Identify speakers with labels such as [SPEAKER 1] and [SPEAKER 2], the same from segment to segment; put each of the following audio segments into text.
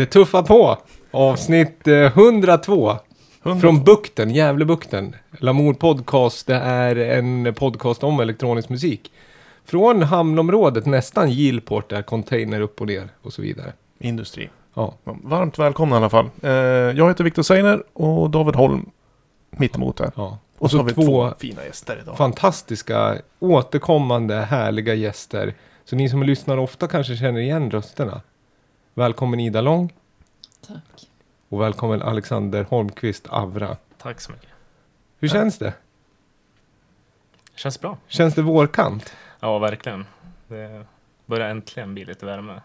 [SPEAKER 1] Det tuffar på. Avsnitt eh, 102. Från Bukten, Gävlebukten. Lamour Podcast, det är en podcast om elektronisk musik. Från hamnområdet, nästan Gilport, där container upp och ner och så vidare.
[SPEAKER 2] Industri.
[SPEAKER 1] Ja,
[SPEAKER 2] Varmt välkomna i alla fall. Eh, jag heter Viktor Seiner och David Holm mitt emot här.
[SPEAKER 1] ja.
[SPEAKER 2] Och så har vi två
[SPEAKER 1] två
[SPEAKER 2] fina gäster idag.
[SPEAKER 1] fantastiska, återkommande, härliga gäster. Så ni som lyssnar ofta kanske känner igen rösterna. Välkommen Ida Lång
[SPEAKER 3] Tack.
[SPEAKER 1] och välkommen Alexander Holmqvist Avra.
[SPEAKER 4] Tack så mycket.
[SPEAKER 1] Hur känns det?
[SPEAKER 4] Känns bra.
[SPEAKER 1] Känns det vårkant?
[SPEAKER 4] Ja, verkligen. Det börjar äntligen bli lite värme.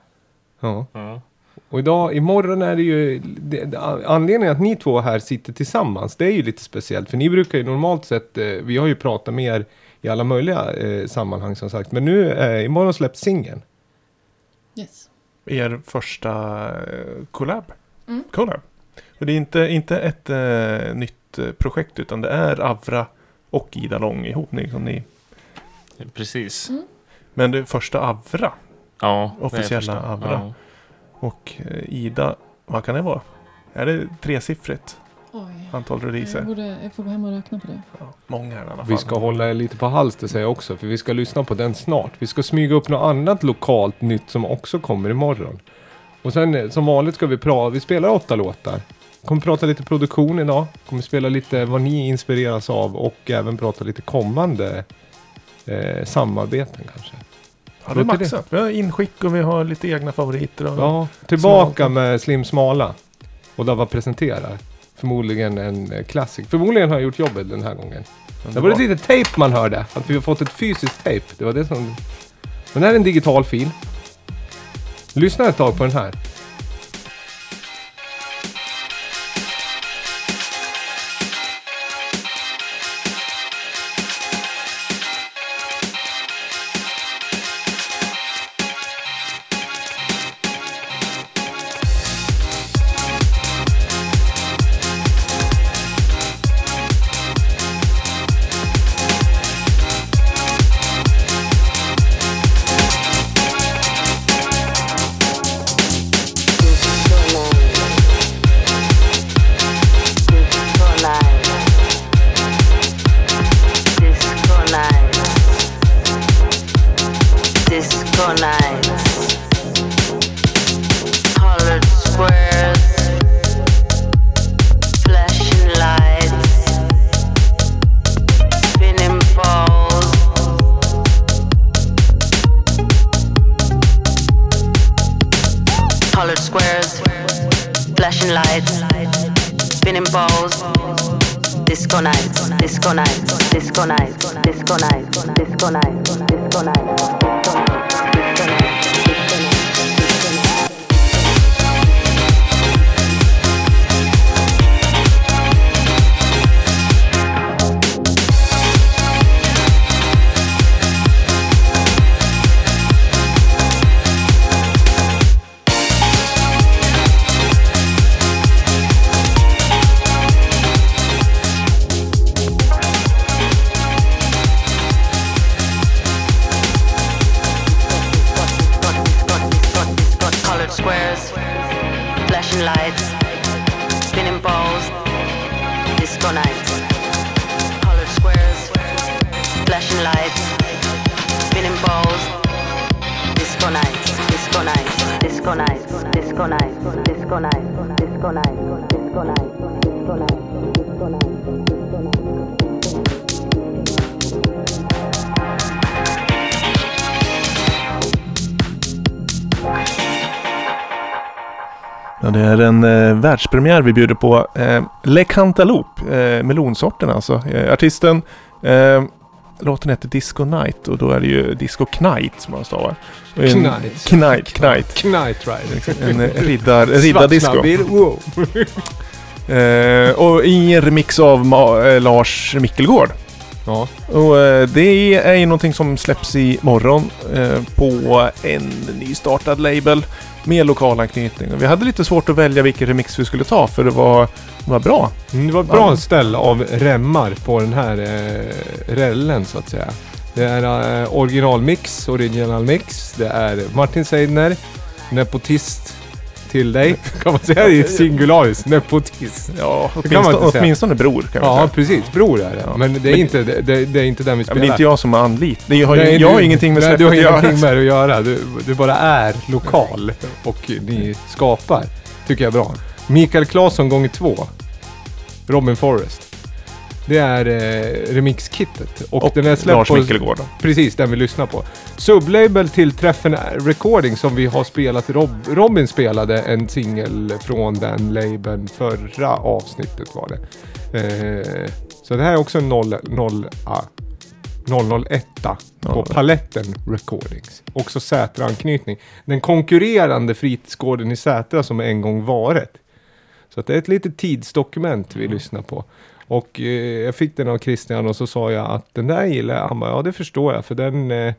[SPEAKER 1] Ja.
[SPEAKER 4] Ja.
[SPEAKER 1] Och idag, imorgon är det ju... Det, det, anledningen att ni två här sitter tillsammans, det är ju lite speciellt. För ni brukar ju normalt sett, eh, vi har ju pratat med er i alla möjliga eh, sammanhang som sagt. Men nu, eh, imorgon släpps singeln.
[SPEAKER 3] Yes.
[SPEAKER 2] Er första eh, collab.
[SPEAKER 3] Mm.
[SPEAKER 2] collab. Och det är inte, inte ett eh, nytt eh, projekt utan det är Avra och Ida Lång ihop. Ni, som ni.
[SPEAKER 4] Precis.
[SPEAKER 3] Mm.
[SPEAKER 2] Men det är första Avra.
[SPEAKER 4] Ja, det
[SPEAKER 2] Officiella
[SPEAKER 4] första.
[SPEAKER 2] Avra.
[SPEAKER 4] Ja.
[SPEAKER 2] Och Ida, vad kan det vara? Är det tresiffrigt
[SPEAKER 3] Oj.
[SPEAKER 2] antal
[SPEAKER 3] Jag,
[SPEAKER 2] releaser?
[SPEAKER 3] borde, jag får gå hem och räkna på det.
[SPEAKER 2] Ja, många i alla fall.
[SPEAKER 1] Vi ska hålla er lite på halster säger jag också, för vi ska lyssna på den snart. Vi ska smyga upp något annat lokalt nytt som också kommer imorgon. Och sen eh, som vanligt ska vi prata, vi spelar åtta låtar. Kommer prata lite produktion idag, kommer spela lite vad ni inspireras av och även prata lite kommande eh, samarbeten kanske.
[SPEAKER 2] Ja, det är
[SPEAKER 1] det?
[SPEAKER 2] maxat. Vi har inskick och vi har lite egna favoriter. Och...
[SPEAKER 1] Ja, tillbaka
[SPEAKER 2] Smalt.
[SPEAKER 1] med Slim Smala. Och Dava presenterar. Förmodligen en eh, klassik. Förmodligen har jag gjort jobbet den här gången. Det var ett litet tejp man hörde. Att vi har fått ett fysiskt tejp. Det var det som... Men det här är en digital fil. Lyssna ett tag på den här.
[SPEAKER 2] Världspremiär vi bjuder på. Eh, Le Cantaloupe, eh, melonsorten alltså. Eh, artisten, eh, låten heter Disco Night och då är det ju Disco Knight som man stavar. En-
[SPEAKER 1] Knight.
[SPEAKER 2] Knight, Knight.
[SPEAKER 1] Knight Rider.
[SPEAKER 2] En eh, riddar, riddardisco.
[SPEAKER 1] Wow.
[SPEAKER 2] Eh, och i en remix av Ma- eh, Lars Mickelgård.
[SPEAKER 1] Ja.
[SPEAKER 2] Och eh, det är ju någonting som släpps i morgon eh, på en nystartad label med lokal anknytning. Och vi hade lite svårt att välja vilken remix vi skulle ta för det var, det var bra.
[SPEAKER 1] Mm, Det var ett bra ställ av remmar på den här eh, rällen så att säga. Det är eh, originalmix, original mix. Det är Martin Seidner, nepotist till dig. Kan man säga i singularis, nepotist.
[SPEAKER 2] Ja,
[SPEAKER 1] Det kan man
[SPEAKER 2] åtminstone, åtminstone bror kan vi
[SPEAKER 1] Ja,
[SPEAKER 2] säga.
[SPEAKER 1] precis. Bror är det.
[SPEAKER 2] Ja.
[SPEAKER 1] Men det är,
[SPEAKER 2] Men-
[SPEAKER 1] inte, det, det, det är inte den vi spelar.
[SPEAKER 2] men det är inte jag som är anlit. Det har,
[SPEAKER 1] Nej,
[SPEAKER 2] jag har
[SPEAKER 1] du-
[SPEAKER 2] ingenting med
[SPEAKER 1] nej,
[SPEAKER 2] släppet
[SPEAKER 1] Du har
[SPEAKER 2] att göra.
[SPEAKER 1] ingenting med det att göra. Du, du bara är lokal och ni skapar. Tycker jag är bra. Mikael Claesson gånger två. Robin Forrest. Det är eh, remixkittet. Och,
[SPEAKER 2] Och
[SPEAKER 1] den är släppt
[SPEAKER 2] Lars då.
[SPEAKER 1] Precis, den vi lyssnar på. Sublabel till Träffen Recording som vi har spelat. Rob, Robin spelade en singel från den labeln förra avsnittet var det. Eh, så det här är också en 0, 0, ah, 001 på
[SPEAKER 2] 001.
[SPEAKER 1] Paletten Recordings. Också Sätra-anknytning. Den konkurrerande fritidsgården i Sätra som en gång varit. Så att det är ett litet tidsdokument vi lyssnar på. Och eh, jag fick den av Christian och så sa jag att den där gillar jag. Han bara, ja det förstår jag för den, eh,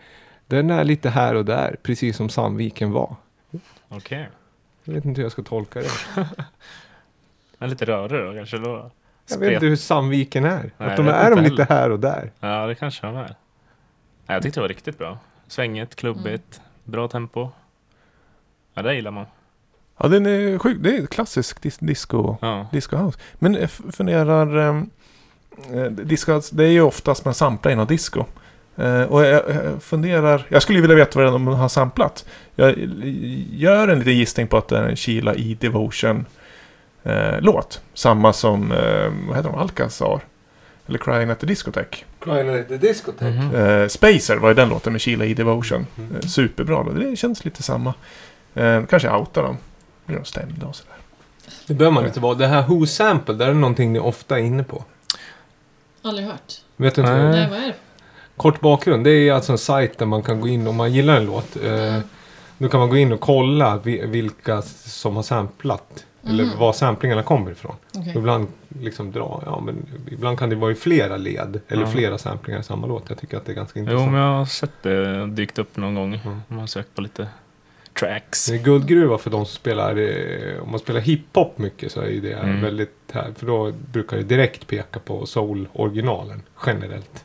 [SPEAKER 1] den är lite här och där. Precis som Sandviken var.
[SPEAKER 4] Okej.
[SPEAKER 1] Jag vet inte hur jag ska tolka det.
[SPEAKER 4] Men lite rörig då kanske då?
[SPEAKER 1] Jag vet inte hur Sandviken är.
[SPEAKER 4] Nej,
[SPEAKER 1] att de är de lite här och där.
[SPEAKER 4] Ja, det kanske de är. Jag tyckte det var riktigt bra. Svängigt, klubbigt, bra tempo. Ja, det gillar man.
[SPEAKER 2] Ja, den är sjuk. Det är klassisk dis- disco,
[SPEAKER 4] Ja.
[SPEAKER 2] disco house. Men jag funderar... Um, disco house, det är ju oftast man samplar in och disco. Eh, och jag, jag funderar... Jag skulle ju vilja veta vad de har samplat. Jag gör en liten gissning på att det är en Kila i Devotion eh, låt. Samma som, eh, vad heter de, Alcazar? Eller Crying at the Discotheque.
[SPEAKER 1] Crying at the Discotheque.
[SPEAKER 4] Mhm.
[SPEAKER 2] Eh, Spacer var ju den låten med Kila i Devotion.
[SPEAKER 1] Mm.
[SPEAKER 2] Eh, superbra. Det känns lite samma. Eh, kanske jag outar dem. Blir de stämda och sådär.
[SPEAKER 1] Det behöver man inte vara. Det här Who Sample, det är någonting ni ofta är inne på.
[SPEAKER 3] Aldrig hört.
[SPEAKER 1] Vet du inte?
[SPEAKER 4] Nej.
[SPEAKER 3] Nej, vad är det?
[SPEAKER 1] Kort bakgrund. Det är alltså en sajt där man kan gå in om man gillar en låt. Eh, då kan man gå in och kolla vi- vilka som har samplat. Eller
[SPEAKER 3] Mhm.
[SPEAKER 1] var samplingarna kommer ifrån.
[SPEAKER 3] Okej.
[SPEAKER 1] Ibland liksom dra, ja men ibland kan det vara i flera led. Eller
[SPEAKER 4] Ja.
[SPEAKER 1] flera samplingar i samma låt. Jag tycker att det är ganska
[SPEAKER 4] Jo,
[SPEAKER 1] intressant.
[SPEAKER 4] men jag har sett det dykt upp någon gång.
[SPEAKER 1] Mm.
[SPEAKER 4] Man har sökt på lite tracks.
[SPEAKER 1] Det är guldgruva för de som spelar, eh, om man spelar hiphop mycket så är det
[SPEAKER 4] Mm.
[SPEAKER 1] väldigt här. För då brukar det direkt peka på soul-originalen generellt.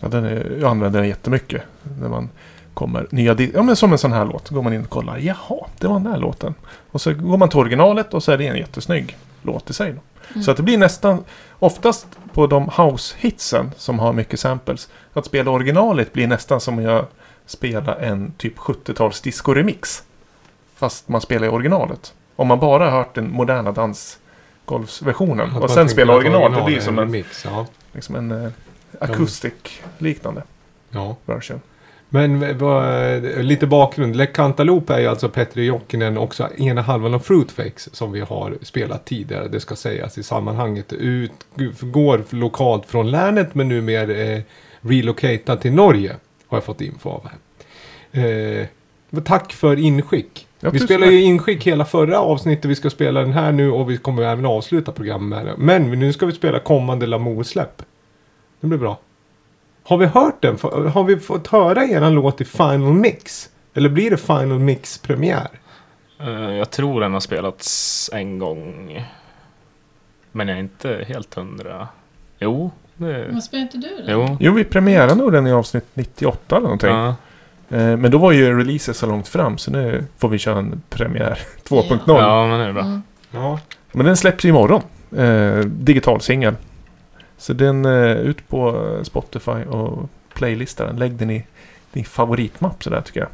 [SPEAKER 2] Ja, den är, jag använder den jättemycket. När man kommer nya Ja men som en sån här låt. Går man in och kollar. Jaha, det var den där låten. Och så går man till originalet och så är det en jättesnygg låt i sig. Då.
[SPEAKER 3] Mm.
[SPEAKER 2] Så att det blir nästan oftast på de house-hitsen som har mycket samples. Att spela originalet blir nästan som att jag spelar en typ 70-tals disco-remix. Fast man spelar i originalet. Om man bara har hört den moderna dansgolvsversionen
[SPEAKER 1] Att
[SPEAKER 2] och sen spelar
[SPEAKER 1] att
[SPEAKER 2] original. Det blir som en,
[SPEAKER 1] mix. Ja.
[SPEAKER 2] liksom en eh, akustik-liknande
[SPEAKER 1] ja.
[SPEAKER 2] version.
[SPEAKER 1] Men vad, lite bakgrund. Le Cantaloupe är ju alltså Petri Jokinen också ena halvan av Fruitfakes som vi har spelat tidigare. Det ska sägas i sammanhanget. Utgår lokalt från länet men numera eh, relocatad till Norge. Har jag fått info av här. Eh, tack för inskick.
[SPEAKER 2] Ja,
[SPEAKER 1] vi spelade ju inskick hela förra avsnittet. Vi ska spela den här nu och vi kommer även avsluta programmet med det. Men nu ska vi spela kommande Lamour-släpp. Det blir bra. Har vi hört den? Har vi fått höra eran låt i Final Mix? Eller blir det Final Mix-premiär?
[SPEAKER 4] Eh, jag tror den har spelats en gång. Men jag är inte helt hundra. Jo, det...
[SPEAKER 3] Men spelar inte du den?
[SPEAKER 4] Jo.
[SPEAKER 2] Jo, vi premierade nog den i avsnitt 98 eller någonting.
[SPEAKER 4] Ja.
[SPEAKER 2] Eh, Men då var ju releasen så långt fram så nu får vi köra en premiär 2.0.
[SPEAKER 4] ja, men det är bra.
[SPEAKER 3] Mm.
[SPEAKER 1] Ja.
[SPEAKER 2] Men den släpps imorgon. Eh, digital singel. Så den eh, ut på Spotify och playlista den. Lägg den i din favoritmapp sådär tycker jag.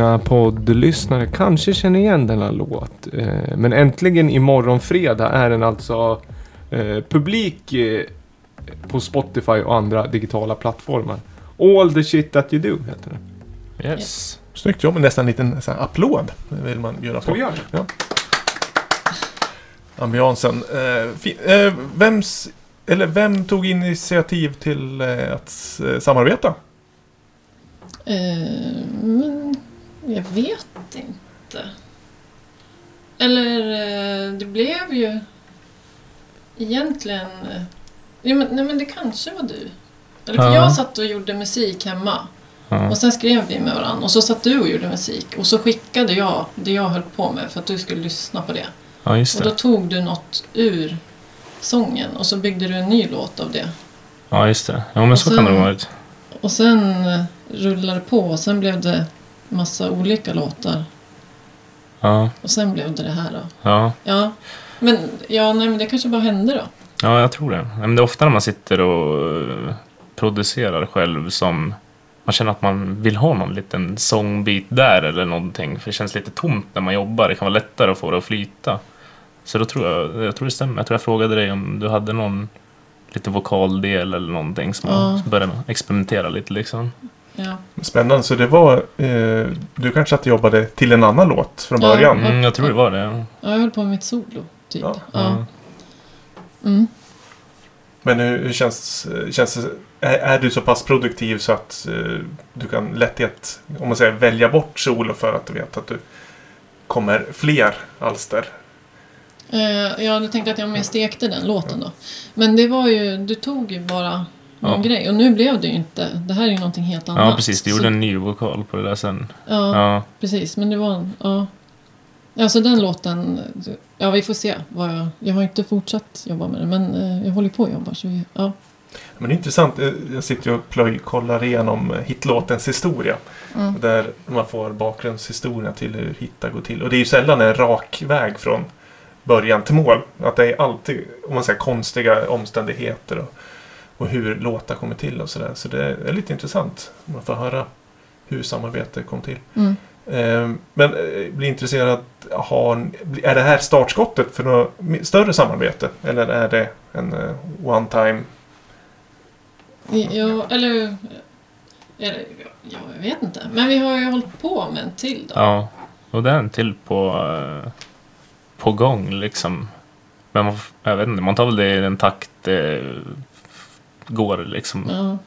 [SPEAKER 1] Trogna poddlyssnare kanske känner igen denna låt. Eh, Men äntligen imorgon fredag är den alltså eh, publik eh, på Spotify och andra digitala plattformar. All the shit that you do heter den.
[SPEAKER 4] Yes.
[SPEAKER 2] Snyggt jobb, nästan en liten så här, applåd vill man göra.
[SPEAKER 1] Ska vi göra det?
[SPEAKER 2] Ambiansen. Eh, vems, eller vem tog initiativ till att samarbeta?
[SPEAKER 3] Eh, men jag vet inte. Eller eh, det blev ju egentligen... eh, Ja, men, nej men det kanske var du. Eller för
[SPEAKER 4] Ja.
[SPEAKER 3] jag satt och gjorde musik hemma.
[SPEAKER 4] Ja.
[SPEAKER 3] Och sen skrev vi med varandra. Och så satt du och gjorde musik. Och så skickade jag det jag höll på med för att du skulle lyssna på det.
[SPEAKER 4] ja, just
[SPEAKER 3] Och då
[SPEAKER 4] det.
[SPEAKER 3] tog du något ur sången och så byggde du en ny låt av det.
[SPEAKER 4] Ja, just det. Ja, men
[SPEAKER 3] Och
[SPEAKER 4] så kan det
[SPEAKER 3] sen-
[SPEAKER 4] ha varit.
[SPEAKER 3] Och sen eh, rullade det på och sen blev det massa olika låtar.
[SPEAKER 4] Ja,
[SPEAKER 3] Och sen blev det det här då.
[SPEAKER 4] ja.
[SPEAKER 3] Ja, men, ja, nej, men det kanske bara hände då.
[SPEAKER 4] Ja, jag tror det. Men det är ofta när man sitter och eh, producerar själv som man känner att man vill ha någon liten sångbit där eller någonting. För det känns lite tomt när man jobbar. Det kan vara lättare att få det att flyta. Så då tror jag, jag tror det stämmer. Jag tror jag frågade dig om du hade någon lite vokaldel eller någonting som
[SPEAKER 3] Ja.
[SPEAKER 4] man började experimentera lite liksom.
[SPEAKER 3] Ja,
[SPEAKER 2] Spännande, så det var... Eh, du kanske att jobbade till en annan låt från
[SPEAKER 3] Ja.
[SPEAKER 2] början?
[SPEAKER 4] Mm, jag tror det var det.
[SPEAKER 3] ja jag höll på med mitt solo, typ.
[SPEAKER 2] Ja.
[SPEAKER 3] Ja.
[SPEAKER 4] Ja.
[SPEAKER 3] Mm.
[SPEAKER 2] Men hur, hur känns, känns det? Är, är du så pass produktiv så att eh, du kan lätt om man säger, välja bort solo för att du vet att du kommer fler alster?
[SPEAKER 3] Eh, jag tänkte att jag mer stekte den låten då. Men det var ju, du tog ju bara
[SPEAKER 4] Ja.
[SPEAKER 3] grej. Och nu blev det ju inte. Det här är ju någonting helt annat.
[SPEAKER 4] Ja, precis. Du gjorde
[SPEAKER 3] Så-
[SPEAKER 4] en ny vokal på det där sen.
[SPEAKER 3] Ja,
[SPEAKER 4] Ja,
[SPEAKER 3] precis. Men det var, ja. Alltså den låten, ja vi får se. Vad jag, jag har inte fortsatt jobba med det men eh, jag håller på att jobba. Så vi, ja.
[SPEAKER 2] Men det är intressant. eh, Jag sitter ju och plöjkollar igenom eh, hitlåtens historia.
[SPEAKER 3] Mm.
[SPEAKER 2] Där man får bakgrundshistoria till hur hittar går till. Och det är ju sällan en rak väg från början till mål. Att det är alltid om man säger, konstiga omständigheter och, och hur låtar kommer till och sådär. Så det är lite intressant. Man får höra hur samarbetet kom till.
[SPEAKER 3] Mm.
[SPEAKER 2] Eh, Men eh, blir intresserad, har, är det här startskottet för något större samarbete? Eller är det en eh, one time?
[SPEAKER 3] Ja, eller... eller ja, jag vet inte. Men vi har ju hållit på med en till då.
[SPEAKER 4] ja. Och det är en till på, eh, på gång liksom. Men man, jag vet inte, man tar väl det i den takt går liksom.
[SPEAKER 3] Ja.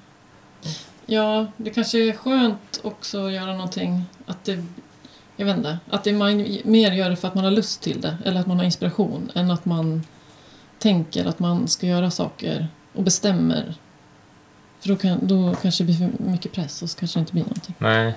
[SPEAKER 3] ja, det kanske är skönt också att göra någonting. Att det, jag vet inte, att det man mer gör det för att man har lust till det. Eller att man har inspiration. Än att man tänker att man ska göra saker och bestämmer. För då, kan, då kanske det blir för mycket press och så kanske det inte blir någonting.
[SPEAKER 4] Nej.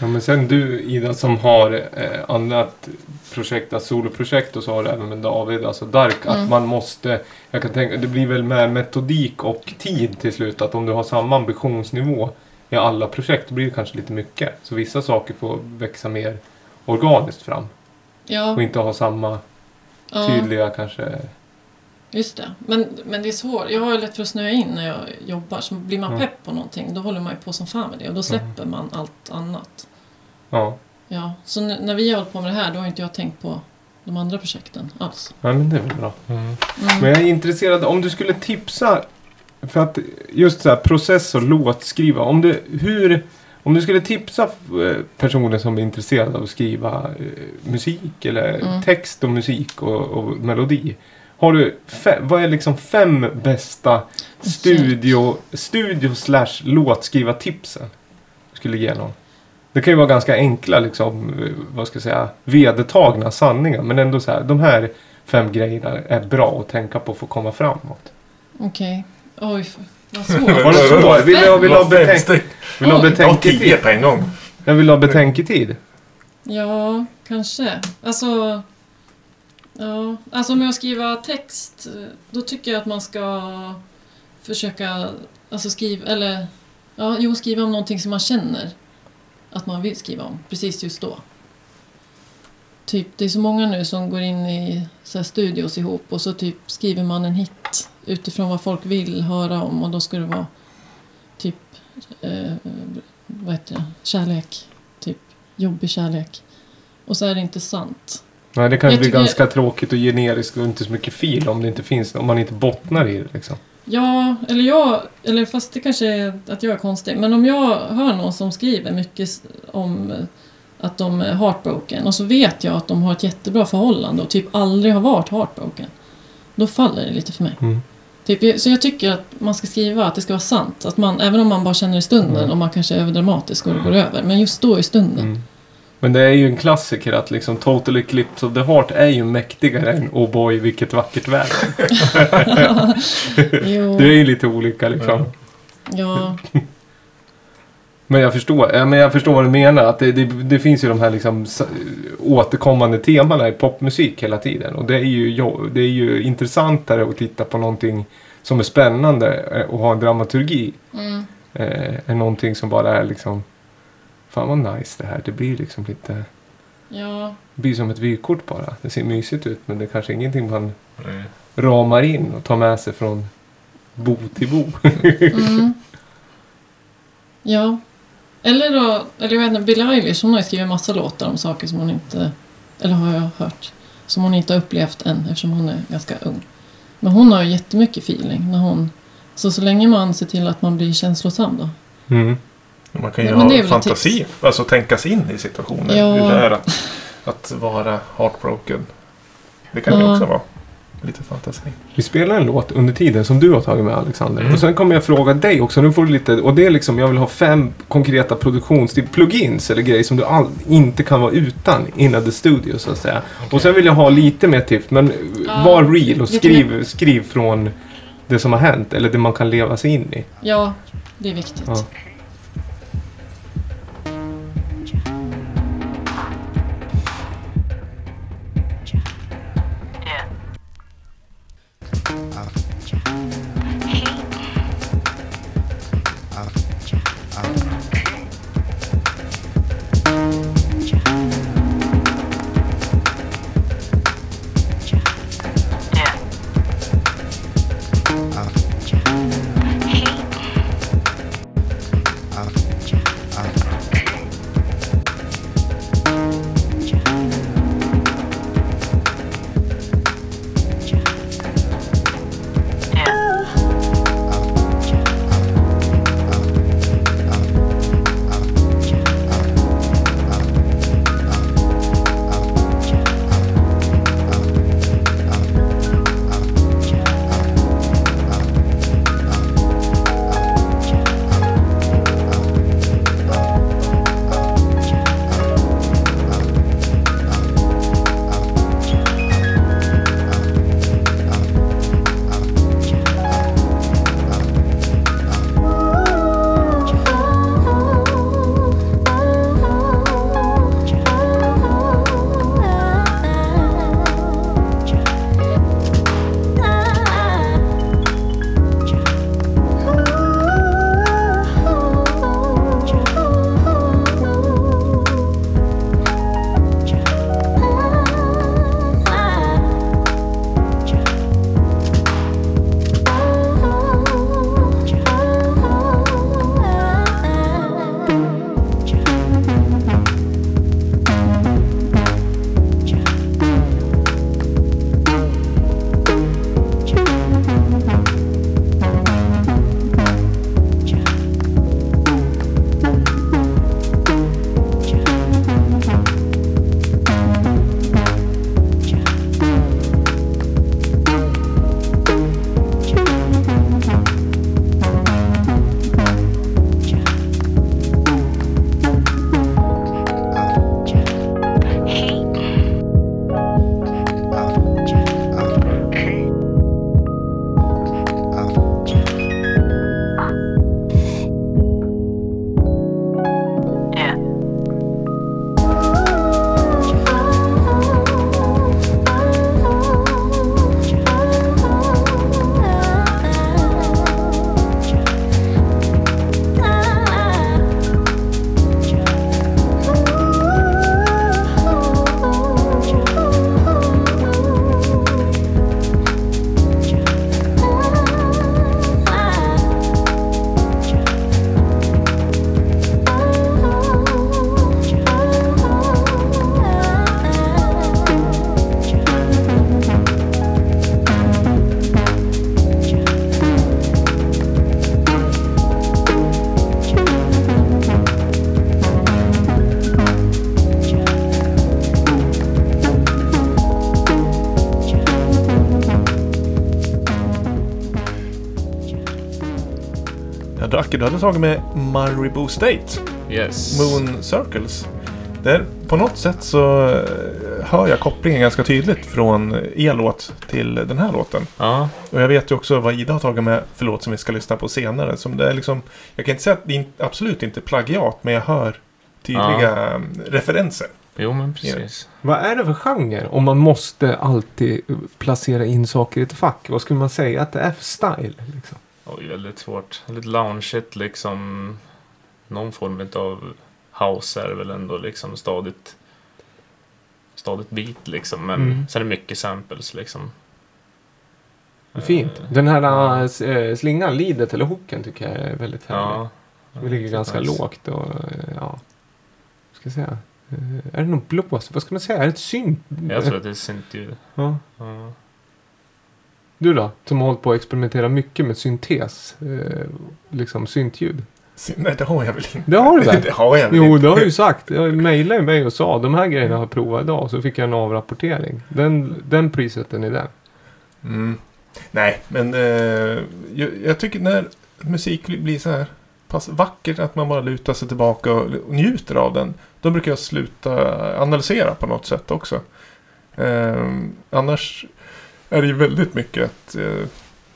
[SPEAKER 1] Ja, men sen du Ida som har eh, annat projekt, alltså soloprojekt och så har du även med David, alltså Dark, att
[SPEAKER 3] Mm.
[SPEAKER 1] man måste, jag kan tänka, det blir väl med metodik och tid till slut, att om du har samma ambitionsnivå i alla projekt, blir det kanske lite mycket. Så vissa saker får växa mer organiskt fram
[SPEAKER 3] Ja,
[SPEAKER 1] och inte ha samma
[SPEAKER 3] ja
[SPEAKER 1] tydliga kanske...
[SPEAKER 3] just det. Men, men det är svårt. Jag har lätt för att snöa in när jag jobbar. Så blir man
[SPEAKER 1] Mm.
[SPEAKER 3] pepp på någonting, då håller man ju på som fan med det. Och då släpper man allt annat.
[SPEAKER 1] Ja,
[SPEAKER 3] Ja, så när vi har hållit på med det här då har inte jag tänkt på de andra projekten alls.
[SPEAKER 1] ja men det är väl bra.
[SPEAKER 4] Mm.
[SPEAKER 3] Mm.
[SPEAKER 1] Men jag är intresserad, om du skulle tipsa för att just så här process och låtskriva. Om du, hur, om du skulle tipsa eh, personer som är intresserade av att skriva eh, musik eller
[SPEAKER 3] Mm.
[SPEAKER 1] text och musik och, och melodi. Har du vad är liksom fem bästa studio, studio slash låtskrivartipsen? Du skulle ge någon. Det kan ju vara ganska enkla liksom, vad ska jag säga, vedertagna sanningar. Men ändå så här, de här fem grejerna är bra att tänka på för att komma framåt.
[SPEAKER 3] Okej. Oj, f- vad
[SPEAKER 1] Var det
[SPEAKER 3] svårt.
[SPEAKER 1] Vill jag vill ha, betänk, vill ha
[SPEAKER 3] Oj.
[SPEAKER 2] Ja,
[SPEAKER 1] betänketid?
[SPEAKER 2] tio på en gång.
[SPEAKER 1] Jag vill ha betänketid.
[SPEAKER 3] Ja, kanske. Alltså... Ja, alltså med att skriva text, då tycker jag att man ska försöka alltså skriva, eller ja, jo, skriva om någonting som man känner att man vill skriva om, precis just då. Typ, det är så många nu som går in i så här studios ihop och så typ skriver man en hit utifrån vad folk vill höra om och då ska det vara typ, eh, vad heter det, kärlek, typ. jobbig kärlek. Och så är det inte sant.
[SPEAKER 1] Nej, det kan
[SPEAKER 3] Jag
[SPEAKER 1] bli
[SPEAKER 3] tycker-
[SPEAKER 1] ganska tråkigt och generiskt och inte så mycket fil om det inte finns, om man inte bottnar i det liksom.
[SPEAKER 3] Ja, eller jag, eller fast det kanske är att jag är konstig, men om jag hör någon som skriver mycket om eh, att de är heartbroken och så vet jag att de har ett jättebra förhållande och typ aldrig har varit heartbroken. Då faller det lite för mig.
[SPEAKER 1] Mm.
[SPEAKER 3] Typ, så jag tycker att man ska skriva att det ska vara sant. Att man, även om man bara känner i stunden
[SPEAKER 1] Mm.
[SPEAKER 3] och man kanske är överdramatisk och det går över. Men just då i stunden.
[SPEAKER 1] Mm. Men det är ju en klassiker att liksom Total Eclipse of the Heart är ju mäktigare än Oh boy vilket vackert väder. Det är ju lite olika liksom.
[SPEAKER 3] ja,
[SPEAKER 1] Men jag förstår, ja, men jag förstår vad du menar. Att det, det, det finns ju de här liksom återkommande temana i popmusik hela tiden. Och det är ju, det är ju intressantare att titta på någonting som är spännande eh, och ha en dramaturgi.
[SPEAKER 3] mm,
[SPEAKER 1] Eh, än någonting som bara är liksom Fan vad nice det här. Det blir liksom lite
[SPEAKER 3] ja,
[SPEAKER 1] Det blir som ett vykort bara. Det ser mysigt ut men det är kanske ingenting man ramar in och tar med sig från bo till bo.
[SPEAKER 3] mm. Ja. Eller då, eller jag vet inte, Billie Eilish hon har ju skrivit massa låtar om saker som hon inte, eller har jag hört, som hon inte har upplevt än eftersom hon är ganska ung. Men hon har ju jättemycket feeling när hon, så så länge man ser till att man blir känslosam då.
[SPEAKER 1] Mm.
[SPEAKER 2] Man kan ju
[SPEAKER 3] är
[SPEAKER 2] ha fantasi. Alltså tänka sig in i situationen.
[SPEAKER 3] Ja.
[SPEAKER 2] Hur det är att, att vara heartbroken. Det kan ju
[SPEAKER 3] Ja.
[SPEAKER 2] också vara lite fantasi.
[SPEAKER 1] Vi spelar en låt under tiden som du har tagit med Alexander.
[SPEAKER 2] Mm.
[SPEAKER 1] Och sen kommer jag fråga dig också. Nu får du lite, och det är liksom, jag vill ha fem konkreta produktionstyp plugins eller grejer som du all, inte kan vara utan innan the studio så att säga. Och sen vill jag ha lite mer tips. Men
[SPEAKER 3] Ja,
[SPEAKER 1] var real och skriv, skriv från det som har hänt. Eller det man kan leva sig in i.
[SPEAKER 3] Ja, det är viktigt.
[SPEAKER 1] Ja.
[SPEAKER 2] Melker, du hade tagit med Maribou State,
[SPEAKER 4] Yes.
[SPEAKER 2] Moon Circles. Där, på något sätt så eh, hör jag kopplingen ganska tydligt från er låt till den här låten.
[SPEAKER 4] Ja,
[SPEAKER 2] Och jag vet ju också vad Ida har tagit med för låt som vi ska lyssna på senare. Som det är liksom, jag kan inte säga att det är absolut inte plagiat, men jag hör tydliga eh, referenser.
[SPEAKER 4] jo men precis.
[SPEAKER 1] Vad är det för genre? Om man måste alltid placera in saker i ett fack. Vad skulle man säga att det är för style? Liksom?
[SPEAKER 4] Väldigt svårt. Lite loungeigt liksom. Någon form av house är väl ändå liksom stadigt. Stadigt beat liksom. Men
[SPEAKER 1] Mm.
[SPEAKER 4] sen är det mycket samples liksom.
[SPEAKER 1] Fint.
[SPEAKER 4] Eh,
[SPEAKER 1] Den här äh, slingan, lidet eller hooken tycker jag är väldigt härlig.
[SPEAKER 4] Ja.
[SPEAKER 1] Det ligger ganska
[SPEAKER 4] Nice.
[SPEAKER 1] lågt och eh, ja. Ska jag säga. Eh, Är det någon blås? Vad ska man säga? Är det ett synt?
[SPEAKER 4] Jag tror att det är syntljud.
[SPEAKER 1] Ja.
[SPEAKER 4] Ja.
[SPEAKER 1] Du då? Som har hållit på att experimentera mycket med syntes. Eh, liksom syntljud.
[SPEAKER 2] Nej, det har jag väl inte.
[SPEAKER 1] Det har du väl?
[SPEAKER 2] det har jag väl
[SPEAKER 1] Jo,
[SPEAKER 2] inte.
[SPEAKER 1] det har du ju sagt. Jag mejlade mig och sa de här grejerna har jag provat idag. Så fick jag en avrapportering. Den, den prissätten är den.
[SPEAKER 2] Mm. Nej, men eh, jag, jag tycker när musik blir så här pass vackert att man bara lutar sig tillbaka och, och njuter av den. Då brukar jag sluta analysera på något sätt också. Eh, annars är det ju väldigt mycket att eh,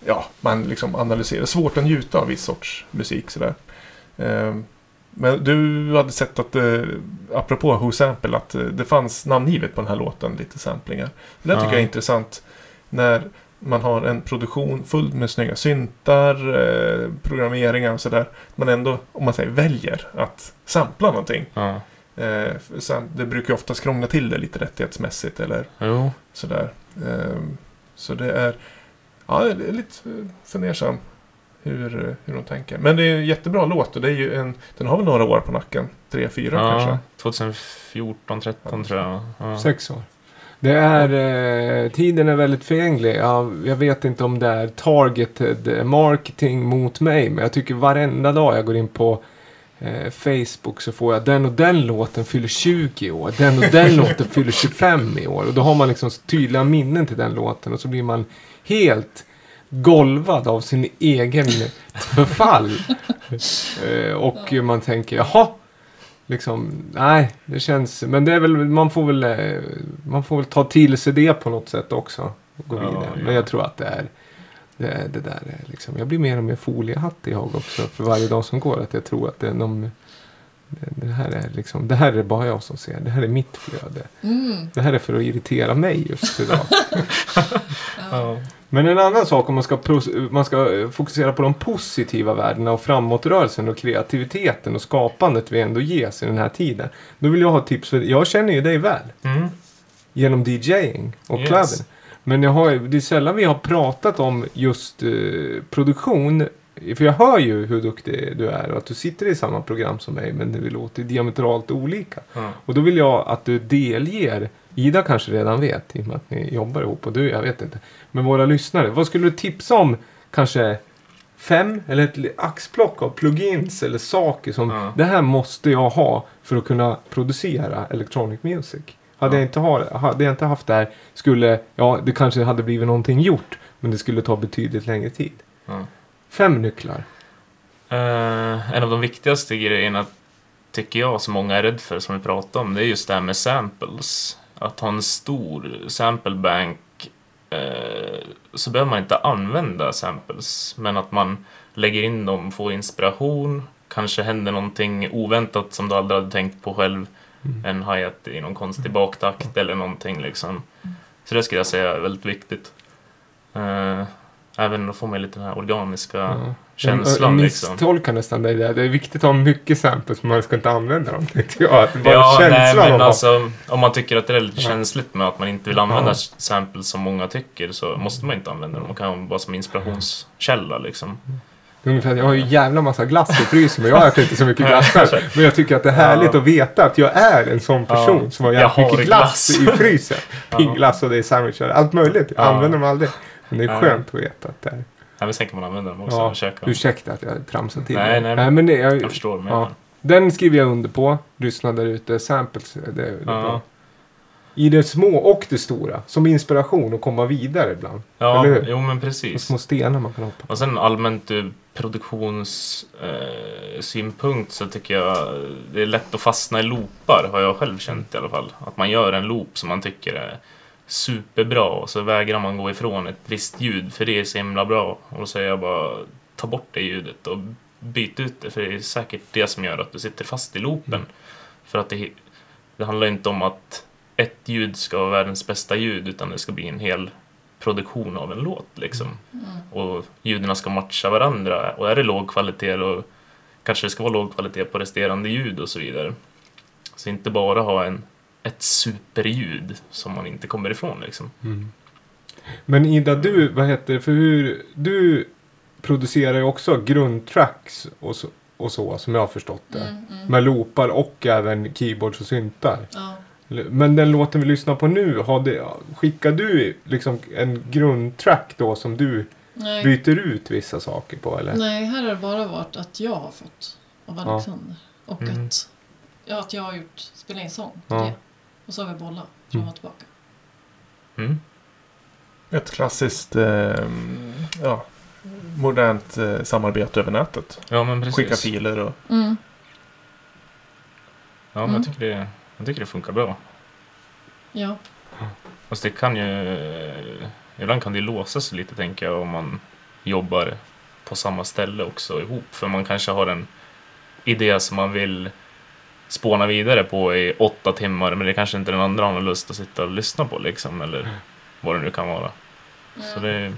[SPEAKER 2] ja, man liksom analyserar. Svårt att njuta av viss sorts musik sådär. Eh, men du hade sett att, eh, apropå Who Sample, att eh, det fanns namngivet på den här låten, lite samplingar. Det där tycker
[SPEAKER 4] Ja.
[SPEAKER 2] jag är intressant. När man har en produktion full med snygga syntar, eh, programmeringar och sådär. Man ändå, om man säger väljer att sampla någonting.
[SPEAKER 4] Ja.
[SPEAKER 2] Eh, det brukar ju oftast krångla till det lite rättighetsmässigt eller
[SPEAKER 4] Jo.
[SPEAKER 2] sådär. Eh, så det är, ja, det är lite fundersam hur, hur de tänker. Men det är en jättebra låt och det är ju en, den har väl några år på nacken. Tre, fyra kanske.
[SPEAKER 4] Ja, 2014, 13 tror jag. Ja.
[SPEAKER 1] Sex år. Det är, eh, tiden är väldigt förgänglig. Ja, jag vet inte om det är targeted marketing mot mig. Men jag tycker varenda dag jag går in på eh, Facebook så får jag den och den låten fyller 20 i år. Den och den låten fyller 25 i år. Och då har man liksom tydliga minnen till den låten. Och så blir man helt golvad av sin egen förfall. eh, och man tänker, jaha. Liksom, nej, det känns... Men det är väl, man får väl, eh, man får väl ta till sig det på något sätt också. Och gå
[SPEAKER 4] Ja,
[SPEAKER 1] vidare.
[SPEAKER 4] ja.
[SPEAKER 1] Men jag tror att det är... Det, det där är liksom, jag blir mer och mer foliehattig jag också för varje dag som går. Att jag tror att det är någon, det, det här är liksom, det här är bara jag som ser. Det här är mitt flöde.
[SPEAKER 3] Mm.
[SPEAKER 1] Det här är för att irritera mig just idag.
[SPEAKER 3] Ja.
[SPEAKER 1] Men en annan sak om man ska, man ska fokusera på de positiva värdena och framåtrörelsen och kreativiteten och skapandet vi ändå ges i den här tiden. Då vill jag ha tips för, jag känner ju dig väl
[SPEAKER 4] Mm.
[SPEAKER 1] genom DJing och
[SPEAKER 4] Yes.
[SPEAKER 1] kläder. Men jag har, det är sällan vi har pratat om just eh, produktion. För jag hör ju hur duktig du är och att du sitter i samma program som mig men det låter diametralt olika.
[SPEAKER 4] Ja.
[SPEAKER 1] Och då vill jag att du delger, Ida kanske redan vet i och med att ni jobbar ihop och du, jag vet inte. Men våra lyssnare, vad skulle du tipsa om kanske fem eller ett axplock av plugins eller saker som
[SPEAKER 4] Ja.
[SPEAKER 1] det här måste jag ha för att kunna producera electronic music. Hade,
[SPEAKER 4] Ja.
[SPEAKER 1] jag inte ha, hade jag inte haft det här skulle, ja det kanske hade blivit någonting gjort men det skulle ta betydligt längre tid.
[SPEAKER 4] Ja.
[SPEAKER 1] Fem nycklar.
[SPEAKER 4] Eh, en av de viktigaste grejerna tycker jag som många är rädd för som vi pratade om det är just det här med samples. Att ha en stor sample bank eh, så behöver man inte använda samples men att man lägger in dem, får inspiration kanske händer någonting oväntat som du aldrig hade tänkt på själv. En hi-hat i någon konstig baktakt eller någonting liksom. Så det skulle jag säga är väldigt viktigt. Eh, även då får man lite den här organiska
[SPEAKER 1] Ja.
[SPEAKER 4] känslan
[SPEAKER 1] jag
[SPEAKER 4] liksom.
[SPEAKER 1] misstolkar nästan det där. Det är viktigt att ha mycket samples men man ska inte använda dem tänkte jag. Att bara
[SPEAKER 4] Ja, nej,
[SPEAKER 1] känslan
[SPEAKER 4] men
[SPEAKER 1] av att-
[SPEAKER 4] alltså om man tycker att det är lite
[SPEAKER 1] Ja.
[SPEAKER 4] känsligt med att man inte vill använda
[SPEAKER 1] Ja.
[SPEAKER 4] samples som många tycker så måste man inte använda dem. Man kan ha dem bara som inspirationskälla liksom.
[SPEAKER 1] Ungefär, jag har ju jävla massa glass i frysen men jag äter inte så mycket glass själv. Men jag tycker att det är härligt
[SPEAKER 4] Ja.
[SPEAKER 1] att veta att jag är en sån person
[SPEAKER 4] Ja.
[SPEAKER 1] som har jävligt mycket glass,
[SPEAKER 4] glass.
[SPEAKER 1] i frysen.
[SPEAKER 4] Ja.
[SPEAKER 1] Pingglass och det är sandwichar, allt möjligt. Jag
[SPEAKER 4] Ja.
[SPEAKER 1] använder dem aldrig. Men det är
[SPEAKER 4] Ja.
[SPEAKER 1] skönt att veta att det är.
[SPEAKER 4] Nej, men sen kan man använda dem också
[SPEAKER 1] Ja,
[SPEAKER 4] dem.
[SPEAKER 1] Ursäkta att jag tramsar till
[SPEAKER 4] Nej,
[SPEAKER 1] det.
[SPEAKER 4] nej,
[SPEAKER 1] men det, jag,
[SPEAKER 4] Jag förstår. Men
[SPEAKER 1] ja. Den skriver jag under på. Lyssna där ute. Samples, det, det är bra.
[SPEAKER 4] ja.
[SPEAKER 1] i det små och det stora. Som inspiration och komma vidare ibland.
[SPEAKER 4] Ja, jo men precis.
[SPEAKER 1] små stenar man kan hoppa på.
[SPEAKER 4] Och sen allmänt ur produktionssynpunkt eh, så tycker jag det är lätt att fastna i loopar har jag själv känt i alla fall. Att man gör en loop som man tycker är superbra och så vägrar man gå ifrån ett visst ljud för det är så himla bra. Och då säger jag bara ta bort det ljudet och byt ut det för det är säkert det som gör att du sitter fast i loopen. För att det, det handlar inte om att ett ljud ska vara världens bästa ljud utan det ska bli en hel produktion av en låt liksom. Och ljuden ska matcha varandra. Och är det låg kvalitet då kanske det ska vara låg kvalitet på resterande ljud och så vidare. Så inte bara ha en, ett superljud som man inte kommer ifrån liksom.
[SPEAKER 1] Men Ida, du, vad heter det, för hur, du producerar ju också grundtracks och så, och så som jag har förstått det.
[SPEAKER 3] Mm, mm.
[SPEAKER 1] Med loopar och även keyboards och syntar.
[SPEAKER 3] Ja.
[SPEAKER 1] Men den låten vi lyssnar på nu, har det, skickar du liksom en grundtrack då som du
[SPEAKER 3] Nej,
[SPEAKER 1] byter ut vissa saker på eller?
[SPEAKER 3] nej, här har det bara varit att jag har fått av
[SPEAKER 1] Ja.
[SPEAKER 3] Alexander. Och
[SPEAKER 4] Mm.
[SPEAKER 3] att, ja, att jag har gjort, spelat in sång till
[SPEAKER 1] Ja.
[SPEAKER 3] det. Och så har vi bollat fram
[SPEAKER 1] Mm.
[SPEAKER 3] och tillbaka.
[SPEAKER 4] Mm.
[SPEAKER 2] Ett klassiskt eh, ja, modernt eh, samarbete över nätet.
[SPEAKER 4] Ja men precis.
[SPEAKER 2] Skicka filer och...
[SPEAKER 3] Mm.
[SPEAKER 4] Ja men
[SPEAKER 3] Mm.
[SPEAKER 4] jag, tycker det, jag tycker det funkar bra.
[SPEAKER 3] Ja.
[SPEAKER 4] Fast det kan ju... Ibland kan det låsa sig lite tänker jag om man jobbar på samma ställe också ihop. För man kanske har en idé som man vill spåna vidare på i åtta timmar men det kanske inte den andra har lust att sitta och lyssna på liksom. Eller vad det nu kan vara. Så det...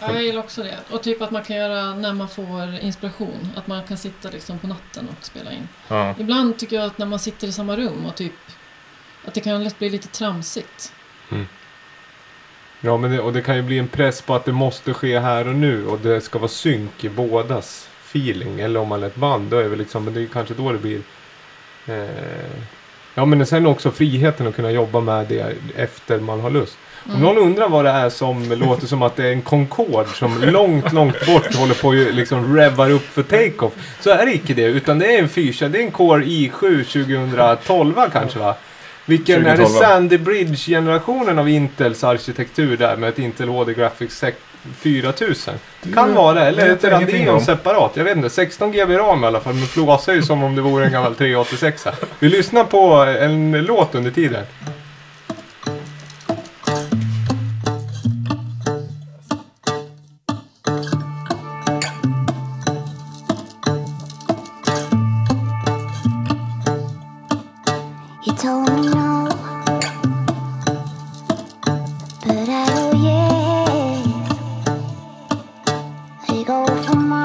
[SPEAKER 3] Ja, jag gillar också det. Och typ att man kan göra när man får inspiration. Att man kan sitta liksom på natten och spela in.
[SPEAKER 4] Ja,
[SPEAKER 3] Ibland tycker jag att när man sitter i samma rum och typ att det kan lätt bli lite tramsigt.
[SPEAKER 1] Ja, men det, och det kan ju bli en press på att det måste ske här och nu och det ska vara synk i bådas feeling. Eller om man är ett band, då är det liksom, men det är kanske då det blir... Eh, ja, men sen också friheten att kunna jobba med det efter man har lust. Om någon undrar vad det är som låter som att det är en Concorde som långt, långt bort håller på att liksom revar upp för take-off. Så är det icke det, utan det är en fyrtjänst. Det är en Core i7 2012 kanske va? Vilken är det
[SPEAKER 2] 2012.
[SPEAKER 1] Sandy Bridge-generationen av Intels arkitektur där med ett Intel HD Graphics 6 4000? Kan vara det, eller ett Radeon separat. Jag vet inte, 16 GB RAM i alla fall, men flåsar ju som om det vore en gammal 386. Vi lyssnar på en låt under tiden.
[SPEAKER 5] Go for more,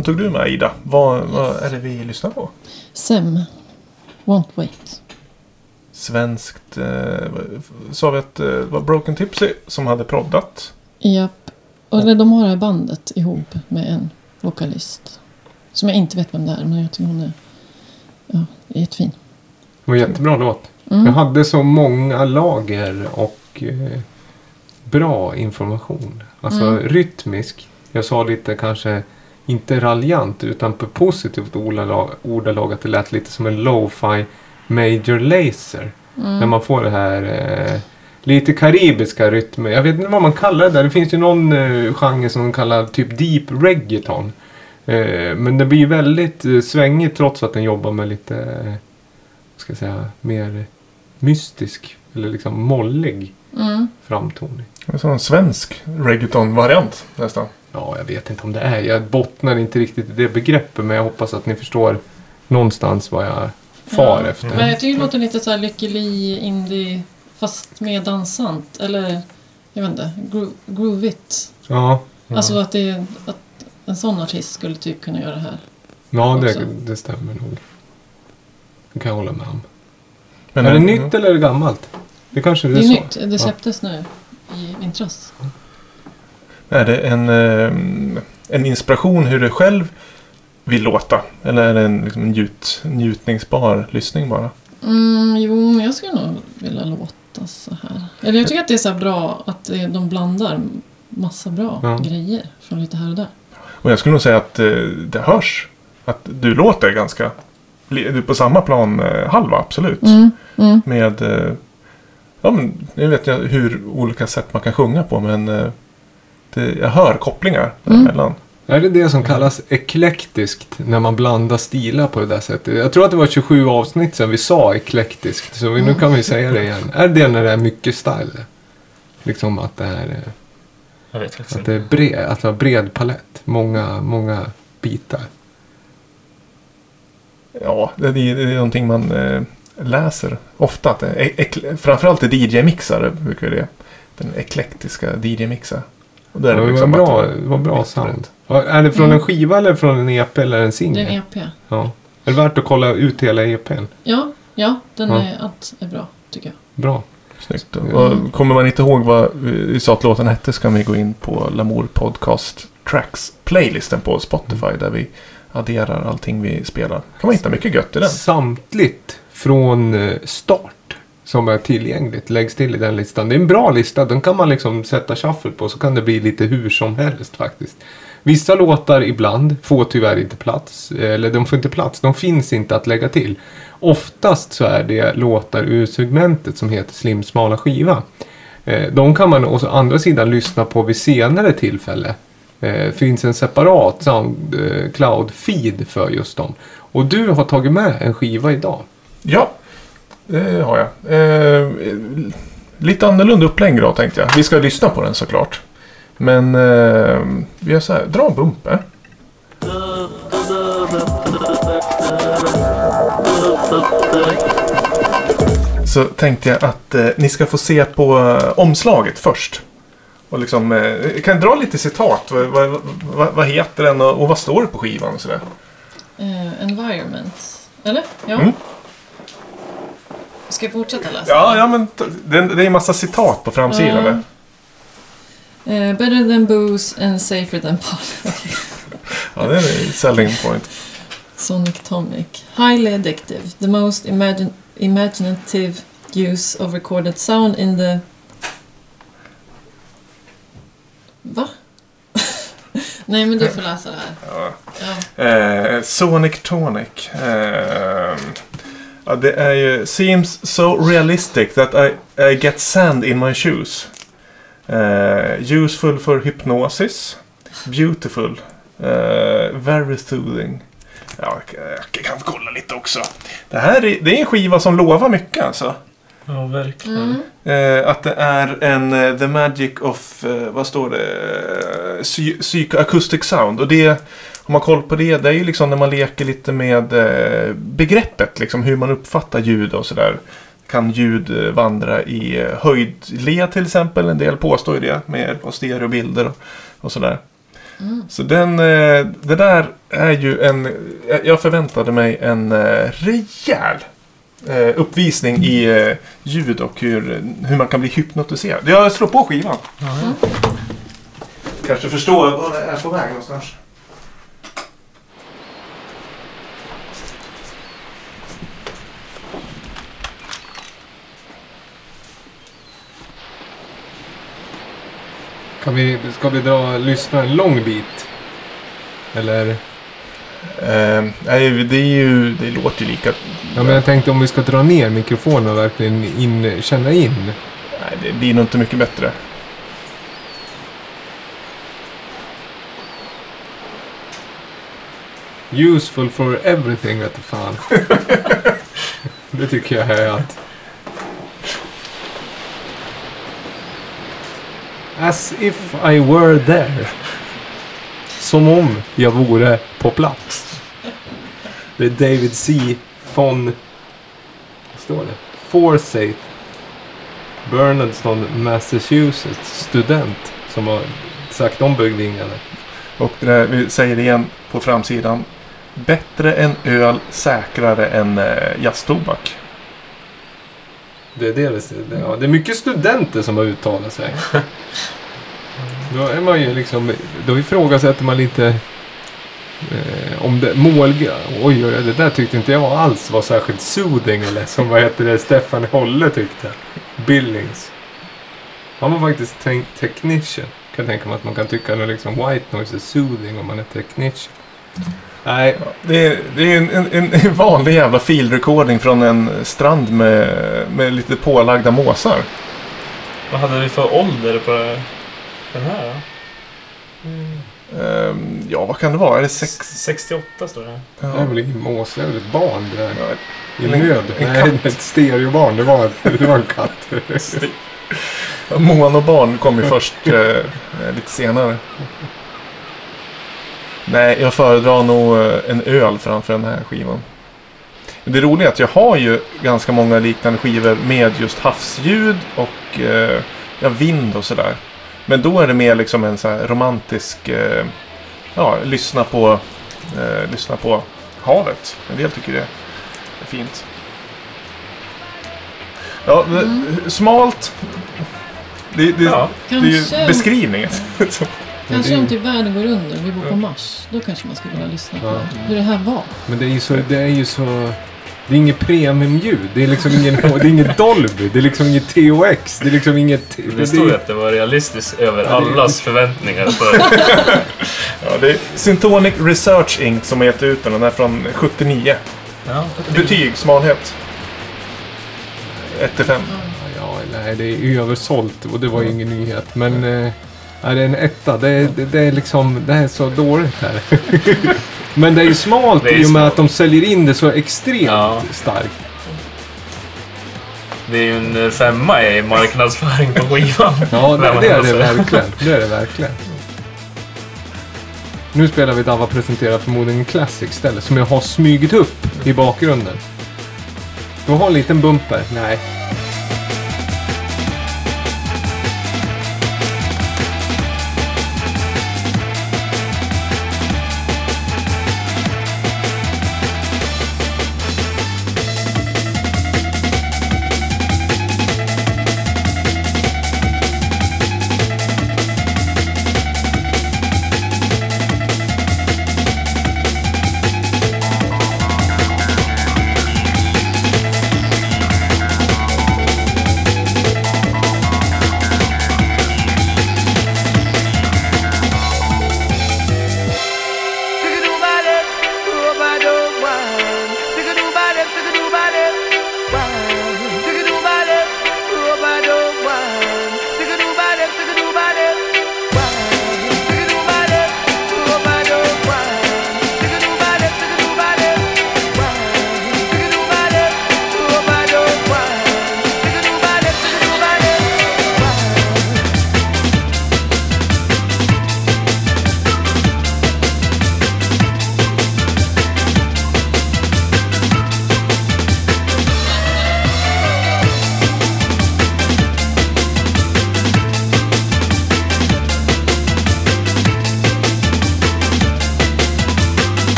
[SPEAKER 2] låten tog du med Ida. Vad, vad
[SPEAKER 3] Yes.
[SPEAKER 2] är det vi lyssnar på?
[SPEAKER 3] Sem. Won't wait.
[SPEAKER 2] Svenskt. Eh, sa vi att eh, det var Broken Tipsy som hade proddat.
[SPEAKER 3] Japp. Och eller de har det här bandet ihop med en vokalist. Som jag inte vet vem det är, men jag tycker hon är ja, jättefin.
[SPEAKER 1] Det var jättebra låt.
[SPEAKER 3] Mm.
[SPEAKER 1] Jag hade så många lager och eh, bra information. Alltså
[SPEAKER 3] Mm.
[SPEAKER 1] rytmisk. Jag sa lite kanske inte raljant utan på positivt ordalag, ordalag att det lät lite som en lo-fi major laser.
[SPEAKER 3] Mm.
[SPEAKER 1] När man får det här eh, lite karibiska rytmer. Jag vet inte vad man kallar det där. Det finns ju någon eh, genre som de kallar typ deep reggaeton. Eh, men det blir väldigt eh, svängigt trots att den jobbar med lite, eh, ska jag säga, mer mystisk eller liksom mollig
[SPEAKER 3] Mm.
[SPEAKER 1] framtoning.
[SPEAKER 2] Det är som en svensk reggaeton-variant nästan.
[SPEAKER 1] Ja, jag vet inte om det är. Jag bottnar inte riktigt i det begreppet men jag hoppas att ni förstår någonstans vad jag far
[SPEAKER 3] Ja.
[SPEAKER 1] efter.
[SPEAKER 3] Men jag tycker det låter lite så här lycklig indie fast mer dansant. Eller jag vet inte, gro- groovigt.
[SPEAKER 1] Ja, ja.
[SPEAKER 3] Alltså att, det, att en sån artist skulle typ kunna göra det här.
[SPEAKER 1] ja det, det stämmer nog. Det kan jag hålla med om.
[SPEAKER 2] Men,
[SPEAKER 1] är det nytt eller är det gammalt? Det kanske det
[SPEAKER 3] Det
[SPEAKER 1] är,
[SPEAKER 3] är
[SPEAKER 1] så.
[SPEAKER 3] nytt. Det släpptes nu i vintras.
[SPEAKER 2] Är det en, eh, en inspiration hur du själv vill låta? Eller är det en liksom, njut, njutningsbar lyssning bara?
[SPEAKER 3] Mm, jo, men jag skulle nog vilja låta så här. Eller jag tycker att det är så bra att de blandar massa bra
[SPEAKER 1] Ja.
[SPEAKER 3] grejer från lite här och där.
[SPEAKER 2] Och jag skulle nog säga att eh, det hörs. Att du låter ganska... Du är på samma plan eh, halva, absolut.
[SPEAKER 3] Mm, mm.
[SPEAKER 2] Med... Ja, men nu vet jag hur olika sätt man kan sjunga på, men... Eh, det, jag hör kopplingar
[SPEAKER 3] Mm.
[SPEAKER 2] däremellan.
[SPEAKER 1] Är det det som kallas eklektiskt när man blandar stilar på det där sättet? Jag tror att det var 27 avsnitt sedan vi sa eklektiskt. Så vi, nu kan vi säga det igen. Är det när det är mycket style? Liksom att det är, eh,
[SPEAKER 4] Jag vet faktiskt
[SPEAKER 1] att det är bred, att det har bred palett. Många, många bitar.
[SPEAKER 2] Ja, det, det är någonting man eh, läser ofta. Att det är, ek, framförallt i DJ-mixar brukar det. Den eklektiska DJ-mixar. Och då är
[SPEAKER 1] Det
[SPEAKER 2] det
[SPEAKER 1] var
[SPEAKER 2] liksom
[SPEAKER 1] bra,
[SPEAKER 2] att-
[SPEAKER 1] det var bra sound. Är det från
[SPEAKER 3] Mm.
[SPEAKER 1] en skiva eller från en EP eller en
[SPEAKER 3] Det är
[SPEAKER 1] singel?
[SPEAKER 3] en EP.
[SPEAKER 1] Ja. Är det värt att kolla ut hela EPn?
[SPEAKER 3] Ja, ja den
[SPEAKER 1] Ja.
[SPEAKER 3] Är, allt är bra tycker jag.
[SPEAKER 1] Bra.
[SPEAKER 2] Snyggt. Och kommer man inte ihåg vad vi sa att låten hette så kan vi gå in på Lamour Podcast Tracks playlisten på Spotify där vi adderar allting vi spelar. kan man hitta mycket gött i den.
[SPEAKER 1] Samtligt från eh, start som är tillgängligt läggs till i den listan. Det är en bra lista. Den kan man liksom sätta shuffle på så kan det bli lite hur som helst faktiskt. Vissa låtar ibland får tyvärr inte plats. Eller de får inte plats. De finns inte att lägga till. Oftast så är det låtar ur segmentet som heter Slim smala skiva. Eh, de kan man å andra sidan lyssna på vid senare tillfälle. Det finns en separat Soundcloud-feed eh, för just dem. Och du har tagit med en skiva idag.
[SPEAKER 2] Ja, det har jag. Eh, lite annorlunda upplägg då tänkte jag. Vi ska lyssna på den såklart. Men eh, vi gör så här, dra en bumper. Så tänkte jag att eh, ni ska få se på eh, omslaget först. Och liksom, eh, jag kan dra lite citat. Vad, vad, vad, vad heter den och, och vad står det på skivan och sådär.
[SPEAKER 3] Eh, environment. Eller? Ja.
[SPEAKER 2] Mm.
[SPEAKER 3] Ska jag fortsätta läsa?
[SPEAKER 2] Ja, ja men det, det är en massa citat på framsidan.
[SPEAKER 3] Ja. Eh, better than booze and safer than pot.
[SPEAKER 2] Ja, det är en selling point.
[SPEAKER 3] Sonic Tonic. Highly addictive. The most imagine, imaginative use of recorded sound in the... Va? Nej, men du får läsa det här.
[SPEAKER 2] Ja.
[SPEAKER 3] Ja.
[SPEAKER 2] Eh, Sonic Tonic. Eh, ja, det är ju... Seems so realistic that I, I get sand in my shoes. Uh, useful for hypnosis. Beautiful. Uh, very soothing. Ja, jag, jag kan kolla lite också. Det här är, det är en skiva som lovar mycket alltså.
[SPEAKER 4] Ja, verkligen.
[SPEAKER 3] Mm.
[SPEAKER 2] Eh, att det är en eh, The Magic of, eh, vad står det? Eh, Psy- Psychoacoustic Sound. Och det, om man koll på det, det är ju liksom när man leker lite med eh, begreppet. Liksom hur man uppfattar ljud och sådär. Kan ljud vandra i höjdled till exempel? En del påstår ju det med hjälp av stereobilder och, och sådär. Så den, det där är ju en... jag- förväntade mig en rejäl eh, uppvisning i eh, ljud och hur, hur man kan bli hypnotiserad. Jag slår på skivan. Kanske förstår vad det är på väg någonstans.
[SPEAKER 1] Kan vi, ska vi dra, lyssna en lång bit? Eller?
[SPEAKER 2] Eh, nej, det, är ju, det låter ju lika...
[SPEAKER 1] Ja, men jag tänkte om vi ska dra ner mikrofonen och verkligen in, känna in.
[SPEAKER 2] Nej, det blir nog inte mycket bättre.
[SPEAKER 1] Useful for everything vet du fan. det tycker jag är att... As if I were there. Som om jag vore på plats. Det är David C. von... Vad står det? Forsyth. Bernardston, Massachusetts. Student. Som har sagt om byggningarna.
[SPEAKER 2] Och det där, vi säger det igen på framsidan. Bättre än öl, säkrare än eh, jazztobak.
[SPEAKER 1] Det är, det, det, ja, det är mycket studenter som har uttalat sig. Då är man ju liksom, då ifrågasätter man lite eh, om det mål... Oj, oj, det där tyckte inte jag alls var särskilt soothing eller som vad heter det, Stefan Holle tyckte. Billings. Han var faktiskt te- technician. Kan tänka mig att man kan tycka att liksom white noise är soothing om man är technician. Nej,
[SPEAKER 2] Det är, det är en, en, en vanlig jävla filrecording från en strand med, med lite pålagda måsar.
[SPEAKER 4] Vad hade vi för ålder på den här då?
[SPEAKER 2] Ehm, ja, vad kan det vara? Är det sex?
[SPEAKER 4] 68 står det.
[SPEAKER 1] det är väl ingen mås, det är väl ett barn det där.
[SPEAKER 2] Ja,
[SPEAKER 1] I
[SPEAKER 2] En-
[SPEAKER 1] nöd?
[SPEAKER 2] en
[SPEAKER 1] Nej,
[SPEAKER 2] katt.
[SPEAKER 1] ett stereobarn. Det var, det var en katt.
[SPEAKER 2] Monobarn kom ju först eh, lite senare. Nej, jag föredrar nog eh, en öl framför den här skivan. Det roliga är att jag har ju ganska många liknande skivor med just havsljud och eh, ja, vind och sådär. Men då är det mer liksom en så här romantisk, eh, ja, lyssna på, eh, lyssna på havet. En del tycker det är fint. Ja, det, smalt. Det, det,
[SPEAKER 4] Ja.
[SPEAKER 2] det är ju
[SPEAKER 3] Kanske,
[SPEAKER 2] beskrivningen.
[SPEAKER 3] kanske om typ världen går under och vi bor på Mars. Då kanske man skulle vilja lyssna på
[SPEAKER 1] Ja.
[SPEAKER 3] hur det här var.
[SPEAKER 1] Men det är ju så... Det är ju så... Det är inget premiumljud. Det är liksom ingen... Det är inget Dolby. Det är liksom inget THX. Det är liksom inget...
[SPEAKER 4] Det stod ju att det var realistiskt över
[SPEAKER 1] Ja, det-
[SPEAKER 4] allas förväntningar.
[SPEAKER 2] Ja, det är Syntonic Research Inc. som har gett ut den. Den är från 79.
[SPEAKER 4] ja.
[SPEAKER 2] Betyg, smalhet. 1 till 5.
[SPEAKER 1] Ja, nej, det är översålt och det var ju ingen nyhet. Men... Eh, är det är en etta. Det är, det, det är liksom... Det är så dåligt här. Men det är ju smalt
[SPEAKER 4] Det är
[SPEAKER 1] i och med
[SPEAKER 4] smalt.
[SPEAKER 1] att de säljer in det så extremt
[SPEAKER 4] Ja.
[SPEAKER 1] starkt.
[SPEAKER 4] Det är ju en femma i marknadsföring på skivan.
[SPEAKER 1] Ja, det, det är det verkligen. Det är det verkligen. Nu spelar vi Dava presenterar förmodligen en classic istället som jag har smygit upp i bakgrunden. Du har en liten bumper. Nej.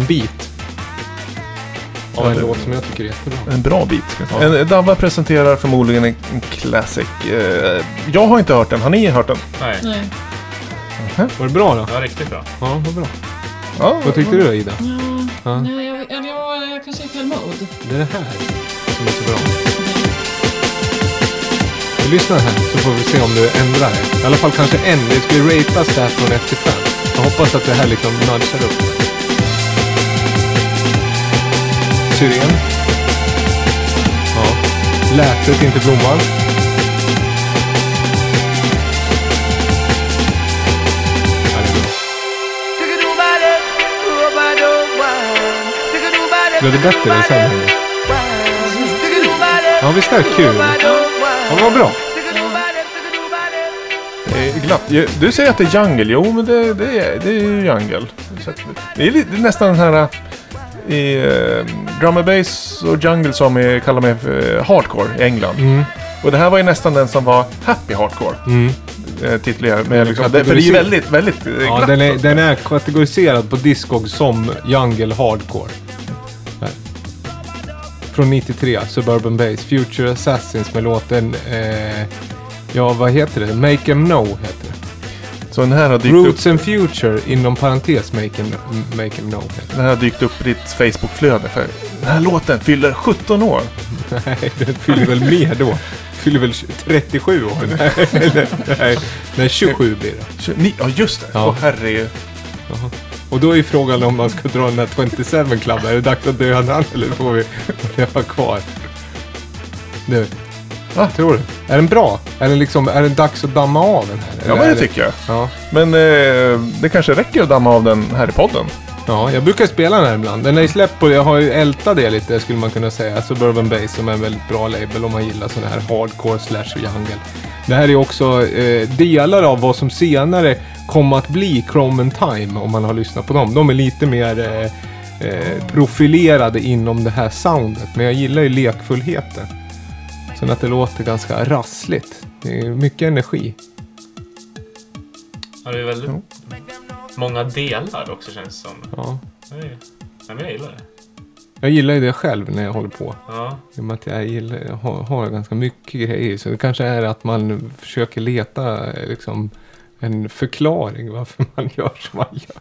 [SPEAKER 1] En bit. Av
[SPEAKER 2] Ja,
[SPEAKER 1] en låt som jag tycker är jättebra.
[SPEAKER 2] En bra bit. jag
[SPEAKER 1] Ja.
[SPEAKER 2] En, Davva presenterar förmodligen en, en classic. Eh, jag har inte hört den. Har ni hört den?
[SPEAKER 4] Nej,
[SPEAKER 3] Nej.
[SPEAKER 1] Var det bra då?
[SPEAKER 4] var riktigt bra.
[SPEAKER 1] Ja, vad bra.
[SPEAKER 2] Ja,
[SPEAKER 1] Vad tyckte du då Ida?
[SPEAKER 3] Ja,
[SPEAKER 1] Ja.
[SPEAKER 3] Nej, jag, jag, var- jag kanske är i fel mode.
[SPEAKER 1] Det är det här som är så bra. Vi lyssnar här så får vi se om du ändrar det. I alla fall kanske en. Det ska ju ratas där från 1 till 5. Jag hoppas att det här liksom nudgar upp. Syren. Ja. Lätet inte blomman. Blev det bättre eller sämre? Ja, visst är det kul? Ja, vad bra.
[SPEAKER 2] Det glatt. Du säger att det är jungle. Jo, men det, det, är, det är ju jungle. Det är, lite, det är nästan den här... I drum and bass och jungle som är, kallar för eh, hardcore i England.
[SPEAKER 1] Mm,
[SPEAKER 2] Och det här var ju nästan den som var happy hardcore.
[SPEAKER 1] mm.
[SPEAKER 2] Uh, titligare. Men liksom, för det är ju väldigt, väldigt eh,
[SPEAKER 1] Ja,
[SPEAKER 2] glatt.
[SPEAKER 1] den är, den är kategoriserad på Discog som Jungle Hardcore. Här. Från 93, Suburban Bass, Future Assassins med låten... Eh, ja, vad heter det? Make 'em know heter det.
[SPEAKER 2] Så den här har dykt
[SPEAKER 1] Roots
[SPEAKER 2] upp,
[SPEAKER 1] and Future inom parentes Make 'em make 'em know
[SPEAKER 2] den här har dykt upp i ditt Facebook-flöde. För den här låten fyller 17 år.
[SPEAKER 1] Nej, den fyller väl mer då. Fyller väl 37 år? Nej, nej, nej, nej 27 blir det.
[SPEAKER 2] Så Ni, ja, just det.
[SPEAKER 1] Ja.
[SPEAKER 2] Åh herregud.
[SPEAKER 1] Och då är frågan om man ska dra den här 27 Club. Är det dags att döda han eller får vi leva kvar? Nu.
[SPEAKER 2] Va?
[SPEAKER 1] Tror du? Är den bra? Är den liksom, är det dags att damma av den här?
[SPEAKER 2] Ja, men det tycker jag.
[SPEAKER 1] Ja.
[SPEAKER 2] Men eh, det kanske räcker att damma av den här i podden.
[SPEAKER 1] Ja, jag brukar spela den här ibland. Den är släppt på, jag har ju ältat det lite skulle man kunna säga. Suburban Bass som är en väldigt bra label om man gillar sån här hardcore slash jungle. Det här är också eh, delar av vad som senare kom att bli Chrome and Time om man har lyssnat på dem. De är lite mer eh, eh, profilerade inom det här soundet. Men jag gillar ju lekfullheten. Sen att det låter ganska rassligt. Det är mycket energi.
[SPEAKER 4] Ja, det är väldigt
[SPEAKER 2] Jo.
[SPEAKER 4] Många delar också känns det som.
[SPEAKER 1] Ja.
[SPEAKER 4] Nej, men jag gillar det.
[SPEAKER 1] Jag gillar ju det själv när jag håller på.
[SPEAKER 4] Ja.
[SPEAKER 1] I och med att jag, gillar, jag har, har ganska mycket grejer. Så det kanske är att man försöker leta liksom, en förklaring varför man gör som man gör.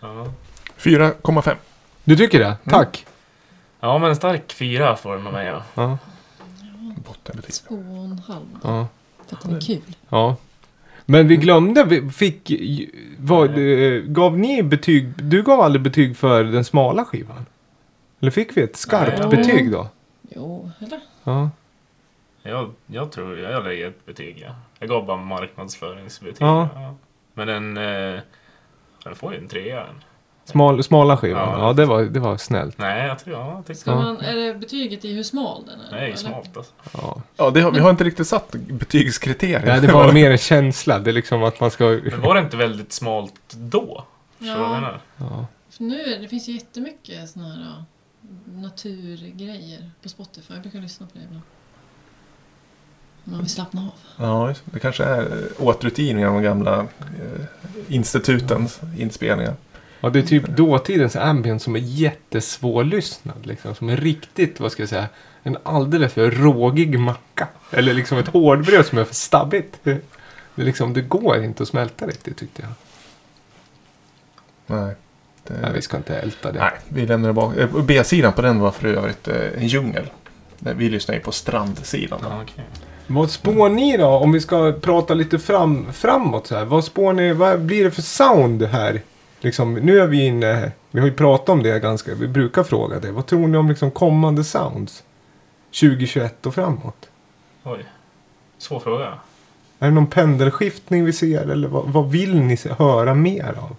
[SPEAKER 4] Ja.
[SPEAKER 2] 4,5.
[SPEAKER 1] Du tycker det? Tack!
[SPEAKER 4] ja, men en stark fyra får av mig. Ja.
[SPEAKER 1] Ja,
[SPEAKER 2] Bottenbetyg.
[SPEAKER 3] Två och en halv.
[SPEAKER 1] ja,
[SPEAKER 3] För att den är kul.
[SPEAKER 1] ja. Men vi glömde, vi fick... Vad, eh, gav ni betyg? Du gav aldrig betyg för den smala skivan? Eller fick vi ett skarpt
[SPEAKER 4] Nej.
[SPEAKER 1] betyg då?
[SPEAKER 3] Jo, eller?
[SPEAKER 1] Ja.
[SPEAKER 4] Jag, jag tror jag lägger ett betyg. Ja. Jag gav bara marknadsföringsbetyg.
[SPEAKER 1] Ja.
[SPEAKER 4] Ja. Men den, eh, den får ju en trea.
[SPEAKER 1] Smal, smala skivan?
[SPEAKER 4] Ja.
[SPEAKER 1] Ja, det, var, det var snällt.
[SPEAKER 4] Nej, jag tror ja, jag
[SPEAKER 3] Ska
[SPEAKER 1] Ja.
[SPEAKER 3] man, är det betyget i hur smal den är?
[SPEAKER 4] det
[SPEAKER 3] eller?
[SPEAKER 4] smalt alltså.
[SPEAKER 1] Ja.
[SPEAKER 2] Ja, det har, vi har inte riktigt satt betygskriterier.
[SPEAKER 1] Nej, det var mer en känsla. Det är liksom att man ska...
[SPEAKER 4] Men var det inte väldigt smalt då?
[SPEAKER 3] Ja?
[SPEAKER 1] Ja.
[SPEAKER 3] för nu det finns ju jättemycket såna här ja, naturgrejer på Spotify. Jag brukar lyssna på det ibland. Man vill slappna av.
[SPEAKER 2] Ja, det. det kanske är återutgivningar av de gamla eh, institutens inspelningar.
[SPEAKER 1] Ja, det är typ dåtidens ambient som är jättesvårlyssnad. Liksom, som är riktigt, vad ska jag säga, en alldeles för rågig macka. Eller liksom ett hårdbröd som är för stabbigt. Det, liksom, det går inte att smälta riktigt tyckte jag.
[SPEAKER 2] Nej. Det,
[SPEAKER 1] Nej, vi ska inte älta det.
[SPEAKER 2] nej, vi lämnar det bak. Eh, B-sidan på den var för övrigt eh, en djungel. Vi lyssnar ju på strandsidan.
[SPEAKER 4] Ja, okej.
[SPEAKER 1] Vad spår ni då? Om vi ska prata lite fram, framåt så här. Vad spår ni? Vad blir det för sound här? Liksom, nu är vi inne, vi har ju pratat om det ganska, vi brukar fråga det. Vad tror ni om liksom kommande sounds? 2021 och framåt?
[SPEAKER 4] Oj. Svår fråga.
[SPEAKER 1] Är det någon pendelskiftning vi ser eller vad, vad vill ni se, höra mer av?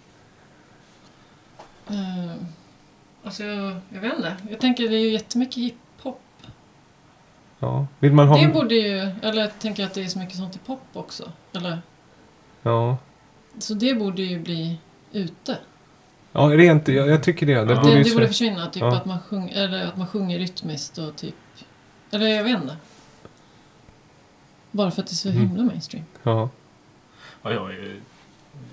[SPEAKER 3] Uh, alltså, jag, jag vet inte. Jag tänker det är ju jättemycket hiphop.
[SPEAKER 1] Ja, vill man ha...
[SPEAKER 3] Det borde ju, eller jag tänker att det är så mycket sånt i pop också. Eller,
[SPEAKER 1] Ja,
[SPEAKER 3] så det borde ju bli ute.
[SPEAKER 1] ja rent, jag, jag tycker det. Det
[SPEAKER 4] Ja.
[SPEAKER 1] borde
[SPEAKER 3] Det, det borde försvinna, typ
[SPEAKER 1] Ja.
[SPEAKER 3] att, man sjung, eller att man sjunger rytmiskt och typ... Eller jag vet inte. Bara för att det är så
[SPEAKER 1] Mm.
[SPEAKER 3] himla mainstream.
[SPEAKER 1] Ja,
[SPEAKER 4] Ja, jag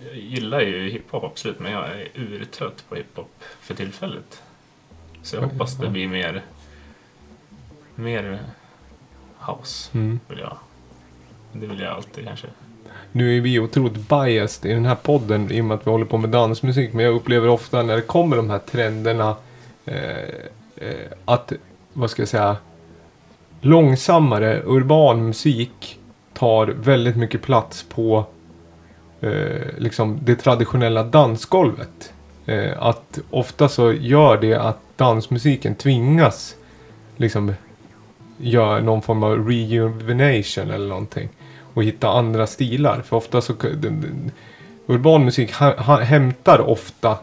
[SPEAKER 4] Jag gillar ju hiphop absolut, men jag är urtrött på hiphop för tillfället. Så jag
[SPEAKER 1] Oj,
[SPEAKER 4] hoppas det
[SPEAKER 1] ja.
[SPEAKER 4] blir mer... Mer house,
[SPEAKER 1] Mm.
[SPEAKER 4] vill jag. Det vill jag alltid kanske.
[SPEAKER 1] Nu är vi otroligt biased i den här podden i och med att vi håller på med dansmusik. Men jag upplever ofta när det kommer de här trenderna eh, eh, att, vad ska jag säga, långsammare urban musik tar väldigt mycket plats på eh, liksom det traditionella dansgolvet. Eh, att ofta så gör det att dansmusiken tvingas liksom göra någon form av rejuvenation eller någonting och hitta andra stilar. För ofta så... Urban musik hämtar ofta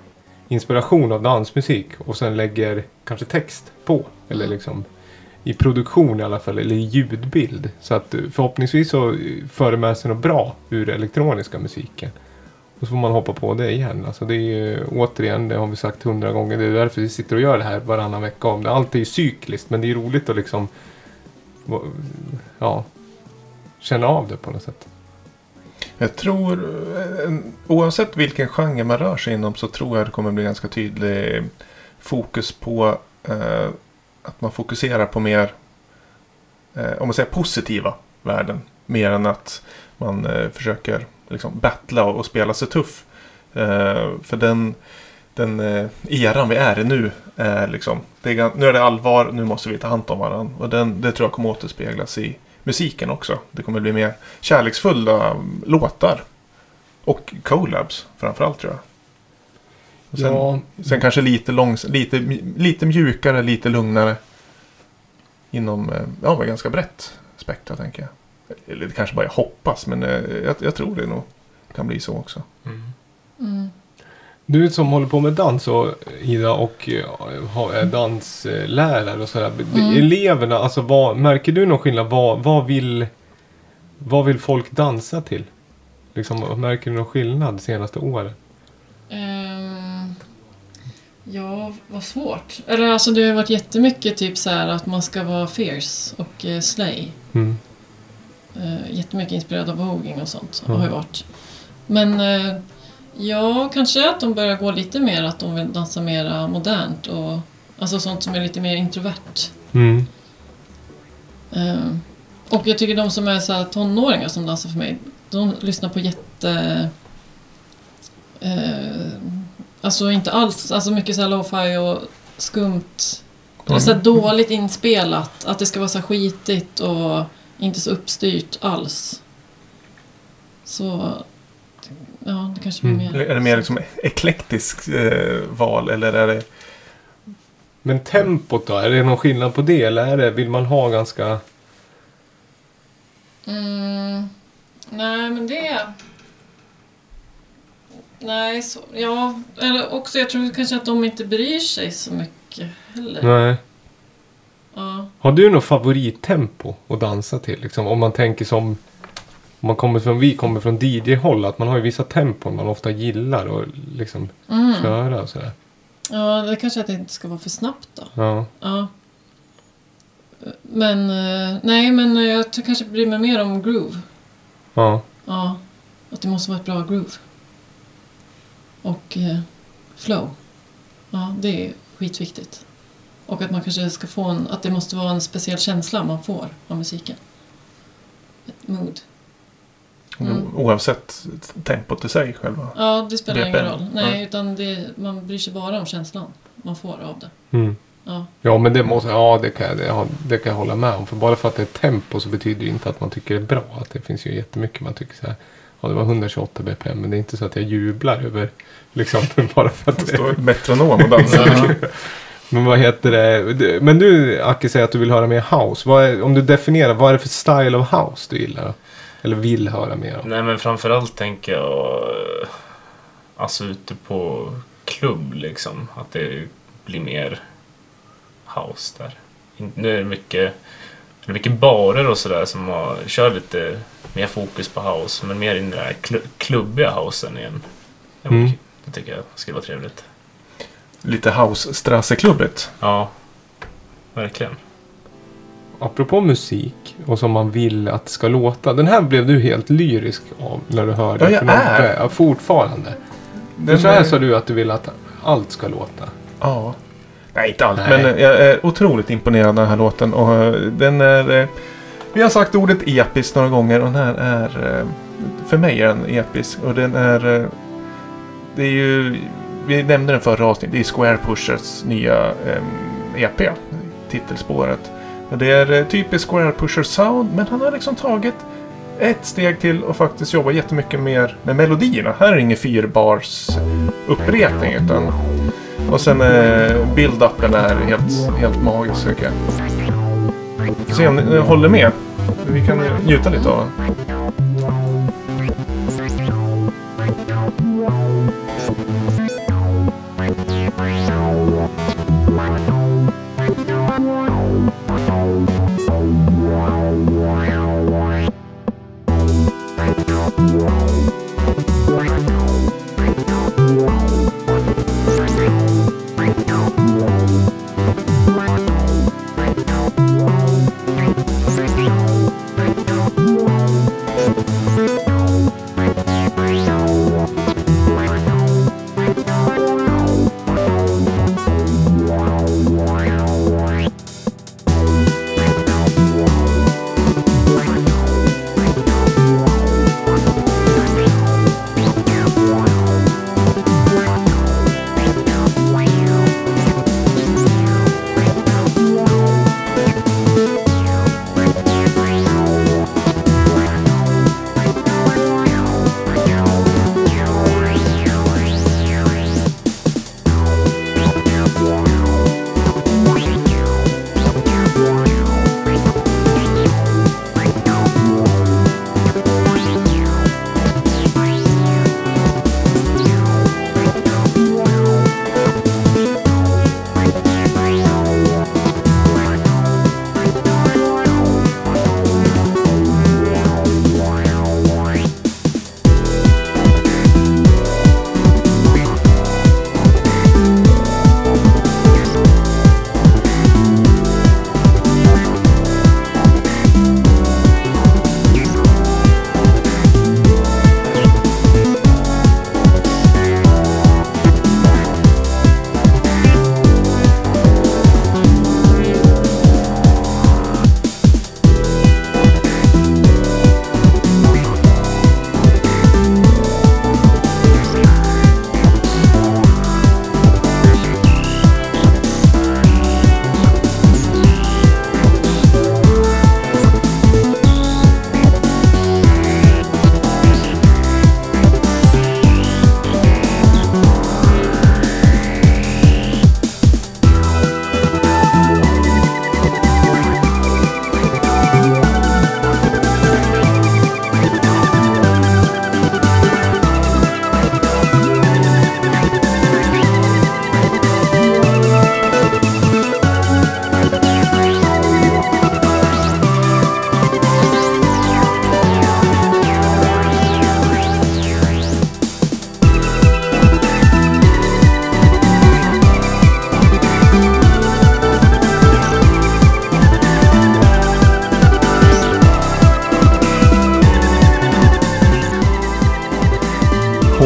[SPEAKER 1] inspiration av dansmusik och sen lägger kanske text på. Eller liksom i produktion i alla fall, eller i ljudbild. Så att eh, förhoppningsvis så eh, för det med sig något bra ur elektroniska musiken. Och så får man hoppa på det igen. Alltså det är ju återigen, det har vi sagt hundra gånger, det är därför vi sitter och gör det här varannan vecka om det. Allt är ju cykliskt men det är roligt att liksom ja, känna av det på något sätt.
[SPEAKER 2] Jag tror, eh, oavsett vilken genre man rör sig inom så tror jag det kommer bli ganska tydlig fokus på eh, att man fokuserar på mer, eh, om man säger positiva värden. Mer än att man eh, försöker liksom battla och, och spela sig tuff. Eh, för den, den eh, eran vi är i nu är liksom, det är, nu är det allvar, nu måste vi ta hand om varandra. Och den, det tror jag kommer återspeglas i musiken också. Det kommer bli mer kärleksfulla låtar. Och collabs framförallt tror jag. Sen,
[SPEAKER 1] ja,
[SPEAKER 2] sen kanske lite, långs lite, lite mjukare, lite lugnare. Inom, eh, ja ganska brett spektra tänker jag. Eller det kanske bara jag hoppas, men eh, jag, jag tror det nog kan bli så också.
[SPEAKER 4] Mm.
[SPEAKER 3] Mm.
[SPEAKER 1] Du som håller på med dans och Ida och eh, har- är danslärare och sådär.
[SPEAKER 3] Mm.
[SPEAKER 1] Eleverna, alltså vad, märker du någon skillnad? Vad, vad, vill, vad vill folk dansa till? Liksom, märker du någon skillnad de senaste åren?
[SPEAKER 3] Ehm, ja, vad svårt. Eller alltså det har varit jättemycket typ så här att man ska vara fierce och eh, slay.
[SPEAKER 1] Mm.
[SPEAKER 3] Uh, jättemycket inspirerad av voging och sånt.
[SPEAKER 1] Mm.
[SPEAKER 3] Har ju varit. Men eh, ja, kanske att de börjar gå lite mer att de vill dansa mer modernt. Och, alltså sånt som är lite mer introvert.
[SPEAKER 1] Mm.
[SPEAKER 3] Eh, och jag tycker de som är så här tonåringar som dansar för mig, de lyssnar på jätte... Eh, alltså inte alls, alltså mycket så här lo-fi och skumt. Eller så här dåligt inspelat, att det ska vara så skitigt och inte så uppstyrt alls. Så, ja det kanske blir
[SPEAKER 1] Mm.
[SPEAKER 3] mer...
[SPEAKER 2] Är det mer liksom eklektisk eh, val eller är det...
[SPEAKER 1] Men tempot då? Är det någon skillnad på det? Eller är det, vill man ha ganska...
[SPEAKER 3] Mm, nej, men det... Nej, så, ja. Eller också, jag tror kanske att de inte bryr sig så mycket heller.
[SPEAKER 1] Nej.
[SPEAKER 3] Ja.
[SPEAKER 1] Har du något favorittempo att dansa till? Liksom, om man tänker som... Man kommer från, vi kommer från DJ-håll, att man har ju vissa tempon man ofta gillar att liksom
[SPEAKER 3] Mm.
[SPEAKER 1] köra och sådär.
[SPEAKER 3] ja, det kanske att det inte ska vara för snabbt då.
[SPEAKER 1] Ja.
[SPEAKER 3] Ja. Men, eh, nej, men jag tror kanske bryr mig mer om groove.
[SPEAKER 1] Ja.
[SPEAKER 3] Ja, att det måste vara ett bra groove. Och eh, flow. Ja, det är skitviktigt. Och att man kanske ska få en, att det måste vara en speciell känsla man får av musiken. Ett mood. Mm.
[SPEAKER 2] Oavsett tempot i sig själva.
[SPEAKER 3] Ja, det spelar ingen roll. Nej, utan det, man bryr sig bara om känslan man får av det.
[SPEAKER 1] Mm.
[SPEAKER 3] Ja,
[SPEAKER 1] Ja, men det måste... Ja, det kan, jag, det, det kan jag hålla med om. För bara för att det är tempo så betyder det inte att man tycker det är bra. Att det finns ju jättemycket man tycker så här. Ja, det var 128 bpm. Men det är inte så att jag jublar över... Liksom, bara för att
[SPEAKER 2] Det står metronom och dansar.
[SPEAKER 1] Men vad heter det? Du- Men du, Aki, säger att du vill höra mer house. Vad är, om du definierar, vad är det för style of house du gillar? Eller vill höra mer av?
[SPEAKER 4] Nej men framförallt tänker jag alltså ute på klubb liksom. Att det blir mer house där. In- Nu är det mycket, det är mycket barer och sådär som har, kör lite mer fokus på house. Men mer i den där klu- klubbiga housen igen. Det,
[SPEAKER 1] Mm.
[SPEAKER 4] det tycker jag skulle vara trevligt.
[SPEAKER 2] Lite house-strasseklubbigt.
[SPEAKER 4] Ja, verkligen.
[SPEAKER 1] Apropå musik och som man vill att ska låta. Den här blev du helt lyrisk av när du hörde.
[SPEAKER 2] Ja, jag
[SPEAKER 1] för någon
[SPEAKER 2] är.
[SPEAKER 1] Ja, fortfarande. För
[SPEAKER 2] Den
[SPEAKER 1] så här
[SPEAKER 2] är-
[SPEAKER 1] sa du att du vill att allt ska låta.
[SPEAKER 2] Ja. Nej, inte allt.
[SPEAKER 1] Nej.
[SPEAKER 2] Men eh, jag är otroligt imponerad av den här låten. Och eh, den är... eh, Vi har sagt ordet episk några gånger och den här är... För mig är den episk. Och den är... Det är ju... Vi nämnde den förra avsnittet. Det är Square Pushers nya EP. Titelspåret. Det är eh, typiskt Square Pusher sound. Men han har liksom tagit ett steg till och faktiskt jobbat jättemycket mer med melodierna. Här är det ingen fyrbars upprepning utan och sen eh, build-upen är helt, helt magisk tycker jag. Får se om ni, håller med. Vi kan njuta lite av den.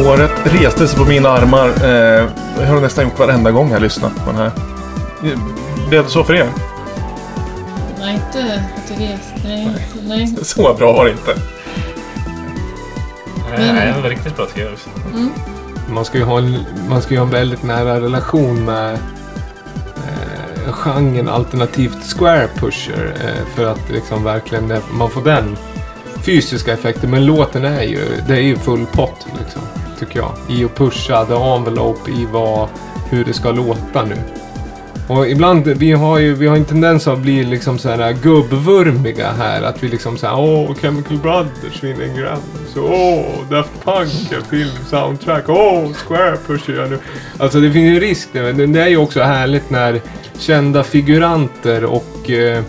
[SPEAKER 2] Håret reste sig på mina armar. Eh, jag har nästan gjort varenda gång jag lyssnat på den här. Blev det så för er?
[SPEAKER 3] Nej, inte Therese. Nej, nej.
[SPEAKER 2] Så bra var det inte.
[SPEAKER 3] Men-
[SPEAKER 4] Nej, det var riktigt bra tycker jag.
[SPEAKER 1] Man ska ju ha en, man ska ju ha en väldigt nära relation med eh, genren alternativt square pusher. Eh, för att liksom verkligen det- man får den fysiska effekten. Men låten är ju, det är ju full pott liksom. Tycker jag. I att pusha the envelope i vad, hur det ska låta nu. Och ibland, vi har ju vi har en tendens att bli liksom så här gubbvurmiga här. Att vi liksom såhär, åh, Chemical Brothers vinner en Grammy. Åh, Daft Punk, är filmsoundtrack. åh, Square pushar jag nu. Alltså det finns ju risk där, men det är ju också härligt när kända figuranter och eh,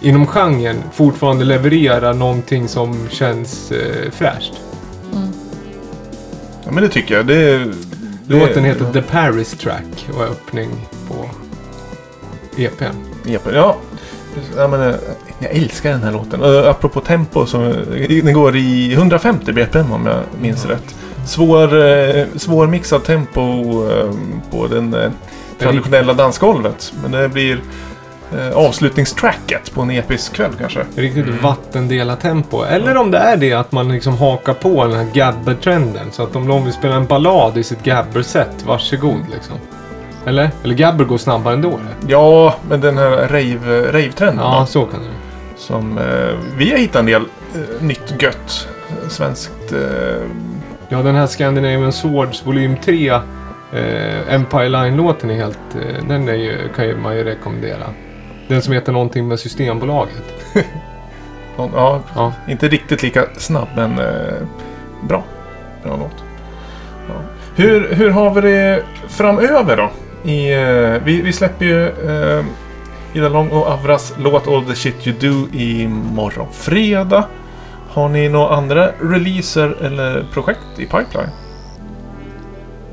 [SPEAKER 1] inom genren fortfarande levererar någonting som känns eh, fräscht.
[SPEAKER 2] Men det tycker jag. Det, det
[SPEAKER 1] Låten heter The Paris Track och är öppning på EPn.
[SPEAKER 2] EP. Ja, jag, menar, jag älskar den här låten. Och apropå tempo, så, den går i 150 BPM om jag minns rätt. Svår, eh, svårmixad tempo eh, på den eh, traditionella dansgolvet. Men det blir eh, avslutningstracket på en episk kväll kanske.
[SPEAKER 1] Riktigt
[SPEAKER 4] Mm.
[SPEAKER 1] vattendelartempo. Eller om det är det att man liksom hakar på den här gabber-trenden. Så att om de vill spela en ballad i sitt gabber-set, varsågod liksom. Eller? Eller gabber går snabbare ändå det.
[SPEAKER 2] Ja, men den här rave- rave-trenden
[SPEAKER 1] Ja,
[SPEAKER 2] då,
[SPEAKER 1] så kan det
[SPEAKER 2] som eh, vi har hittat en del eh, nytt gött eh, svenskt. Eh,
[SPEAKER 1] Ja, den här Scandinavian Swords volym 3. Eh, Empire Line-låten är helt... Eh, den är ju, kan ju man ju rekommendera. Den som heter någonting med Systembolaget.
[SPEAKER 2] ja,
[SPEAKER 1] Ja.
[SPEAKER 2] inte riktigt lika snabb, men eh, bra. Bra låt. Ja. Hur, hur har vi det framöver då? I, eh, vi, vi släpper ju eh, Ida Long och Avras låt All the shit you do imorgon fredag. Har ni några andra releaser eller projekt i pipeline?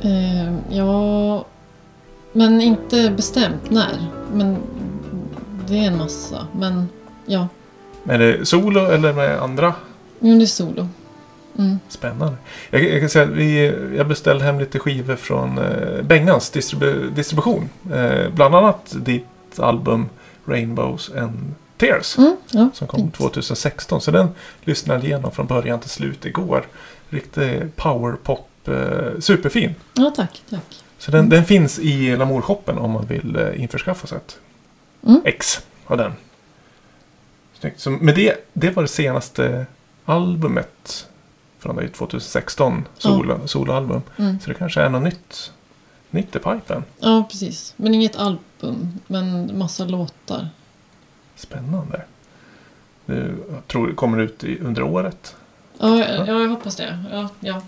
[SPEAKER 3] Eh, ja, men inte bestämt när. Men det är en massa. Men ja,
[SPEAKER 2] Är det solo eller med andra?
[SPEAKER 3] jo, det är solo. Mm.
[SPEAKER 2] Spännande. Jag, jag kan säga att vi, jag beställde hem lite skivor från eh, Bengans distribu- distribution. Eh, bland annat ditt album Rainbows and Tears.
[SPEAKER 3] Mm, ja,
[SPEAKER 2] Som kom
[SPEAKER 3] fint.
[SPEAKER 2] 2016. Så den lyssnade igenom från början till slut igår. Riktig powerpop. Eh, superfin.
[SPEAKER 3] Ja, tack, tack.
[SPEAKER 2] Så den, den finns i Lamour-shoppen om man vill eh, införskaffa sig ett
[SPEAKER 3] Mm.
[SPEAKER 2] ex av den. Snyggt. Så med det, det var det senaste albumet från dig 2016. Solo, Soloalbum.
[SPEAKER 3] Mm.
[SPEAKER 2] Så det kanske är något nytt, nytt i pipen.
[SPEAKER 3] Ja, precis. Men inget album, men massa låtar.
[SPEAKER 2] Spännande. Du jag tror kommer ut i, under året.
[SPEAKER 3] Ja, ja, jag hoppas det. Ja, ja.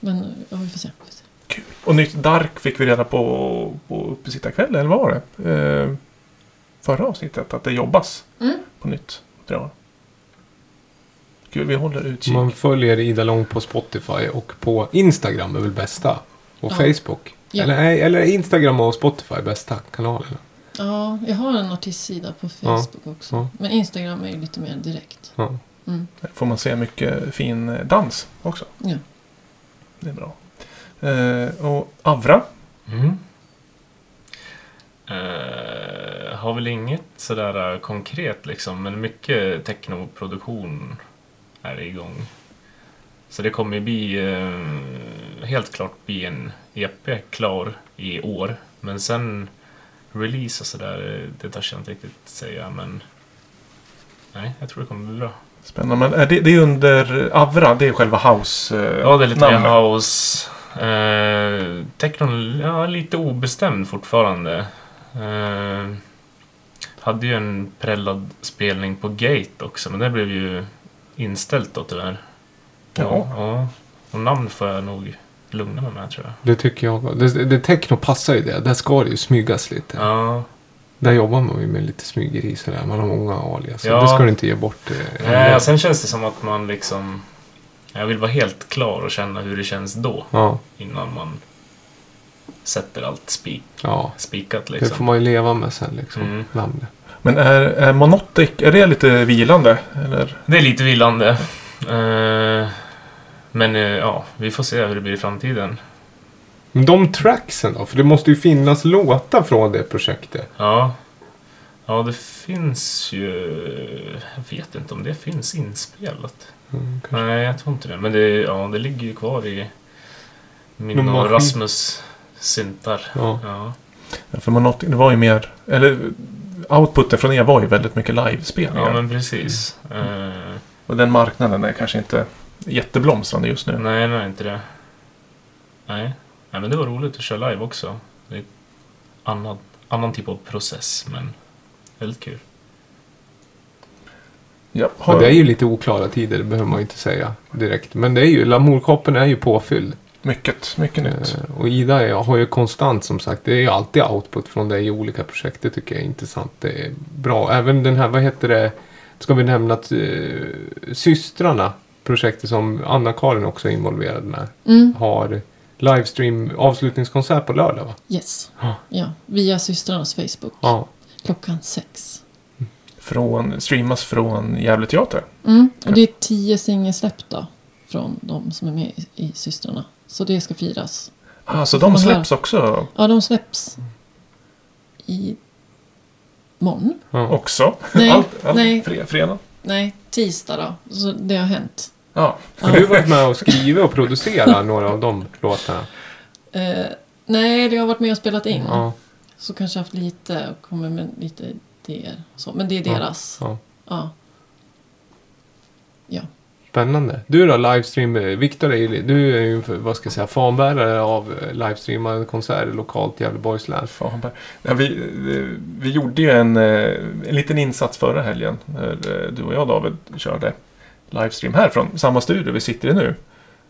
[SPEAKER 3] Men ja, vi får se. Vi får se.
[SPEAKER 2] Kul. Och nytt Dark fick vi reda på på uppesittarkväll, eller vad var det? Eh, förra avsnittet, att det jobbas
[SPEAKER 3] Mm.
[SPEAKER 2] på nytt material. Kul, vi håller utkik.
[SPEAKER 1] Man följer Ida Long på Spotify och på Instagram är väl bästa. Och
[SPEAKER 3] Ja.
[SPEAKER 1] Facebook.
[SPEAKER 3] Ja.
[SPEAKER 1] Eller, nej, eller Instagram och Spotify bästa kanalerna.
[SPEAKER 3] Ja, jag har en artistsida på Facebook också.
[SPEAKER 1] ja.
[SPEAKER 3] Men Instagram är ju lite mer direkt.
[SPEAKER 1] Ja.
[SPEAKER 3] Mm.
[SPEAKER 2] Där får man se mycket fin dans också.
[SPEAKER 3] Ja.
[SPEAKER 2] Det är bra. Eh, och Avra.
[SPEAKER 4] Mm. Eh, har väl inget sådär eh, konkret liksom, men mycket technoproduktion är igång. Så det kommer bli eh, helt klart bli en EP klar i år. Men sen release och sådär, det törs jag inte riktigt säga. Men nej, jag tror det kommer bli bra.
[SPEAKER 2] Spännande. Men är det, det är under Avra, det är själva house eh,
[SPEAKER 4] Ja, det är lite mer
[SPEAKER 2] namnet.
[SPEAKER 4] house. Eh, technon, ja, lite obestämd fortfarande. Eh, hade ju en prellad spelning på Gate också, men det blev ju inställt då tyvärr.
[SPEAKER 2] Ja.
[SPEAKER 4] ja. Och namn får jag nog lugna mig med tror jag.
[SPEAKER 1] Det tycker jag. Det, det techno passar ju det. Där ska det ju smygas lite.
[SPEAKER 4] Ja,
[SPEAKER 1] Där jobbar man ju med lite smygeri sådär. Man har många alias.
[SPEAKER 4] Ja.
[SPEAKER 1] Det ska du inte ge bort. Eh,
[SPEAKER 4] Nej, sen känns det som att man liksom... Jag vill vara helt klar och känna hur det känns då.
[SPEAKER 1] Ja,
[SPEAKER 4] Innan man sätter allt spik,
[SPEAKER 1] ja.
[SPEAKER 4] spikat
[SPEAKER 1] Det
[SPEAKER 4] liksom.
[SPEAKER 1] får man ju leva med sen liksom.
[SPEAKER 4] Mm.
[SPEAKER 1] Namnet.
[SPEAKER 2] Men är, är Monotic, är det lite vilande? Eller?
[SPEAKER 4] Det är lite villande. Eh, men eh, ja, vi får se hur det blir i framtiden.
[SPEAKER 1] Men de tracksen då? För det måste ju finnas låtar från det projektet.
[SPEAKER 4] Ja. Ja, det finns ju... Jag vet inte om det finns inspelat.
[SPEAKER 1] Mm.
[SPEAKER 4] Nej, jag tror inte det. Men det, ja, det ligger ju kvar i min och. Rasmus syntar.
[SPEAKER 1] Ja.
[SPEAKER 4] Ja.
[SPEAKER 2] För Monotic, det var ju mer... Eller outputen från er var ju väldigt mycket livespelningar.
[SPEAKER 4] ja, men precis. Eh,
[SPEAKER 2] Och den marknaden är kanske inte jätteblomstrande just nu.
[SPEAKER 4] nej, nej, inte det. Nej. nej, men det var roligt att köra live också. Det är ett annat, annan typ av process, men väldigt kul.
[SPEAKER 2] Ja,
[SPEAKER 1] Ja,
[SPEAKER 2] har,
[SPEAKER 1] det är ju lite oklara tider, behöver man ju inte säga direkt. Men det är ju, Lamourkoppen är ju påfylld.
[SPEAKER 2] Mycket, mycket nytt.
[SPEAKER 1] Eh, Och Ida är, har ju konstant som sagt, det är ju alltid output från dig i olika projekt. Det tycker jag är intressant. Det är bra. Även den här, vad heter det, ska vi nämna att eh, systrarna, projektet som Anna-Karin också är involverad med,
[SPEAKER 3] Mm.
[SPEAKER 1] har livestream avslutningskonsert på lördag va?
[SPEAKER 3] Yes.
[SPEAKER 1] Ja.
[SPEAKER 3] Ja, via systrarnas Facebook.
[SPEAKER 1] Ja.
[SPEAKER 3] Klockan sex.
[SPEAKER 2] från, streamas från Gävle Teater.
[SPEAKER 3] Mm. Och det är tio singelsläpp då. Från de som är med i, i Systrarna. Så det ska firas.
[SPEAKER 2] Ah, så de släpps också?
[SPEAKER 3] Ja, de släpps i morgon.
[SPEAKER 1] Ja.
[SPEAKER 2] också.
[SPEAKER 3] Nej,
[SPEAKER 2] Allt, allt,
[SPEAKER 3] nej.
[SPEAKER 2] Fre, fredag?
[SPEAKER 3] Nej, tisdag då. Så det har hänt.
[SPEAKER 2] Ja.
[SPEAKER 1] Har du varit med och skrivit och producerat några av de låtarna?
[SPEAKER 3] Eh, nej, det har varit med och spelat in.
[SPEAKER 1] Ja.
[SPEAKER 3] Så kanske haft lite och kommer med lite idéer. Så, men det är
[SPEAKER 1] Ja,
[SPEAKER 3] deras.
[SPEAKER 1] ja.
[SPEAKER 3] Ja.
[SPEAKER 1] Spännande. Du då, livestream. Viktor, du är ju, vad ska jag säga, fanbärare av eh, livestreamade konserter lokalt i Gävleborgs län.
[SPEAKER 2] Ja, vi, eh, vi gjorde ju en, eh, en liten insats förra helgen. När eh, du och jag David körde livestream här från samma studio vi sitter i nu.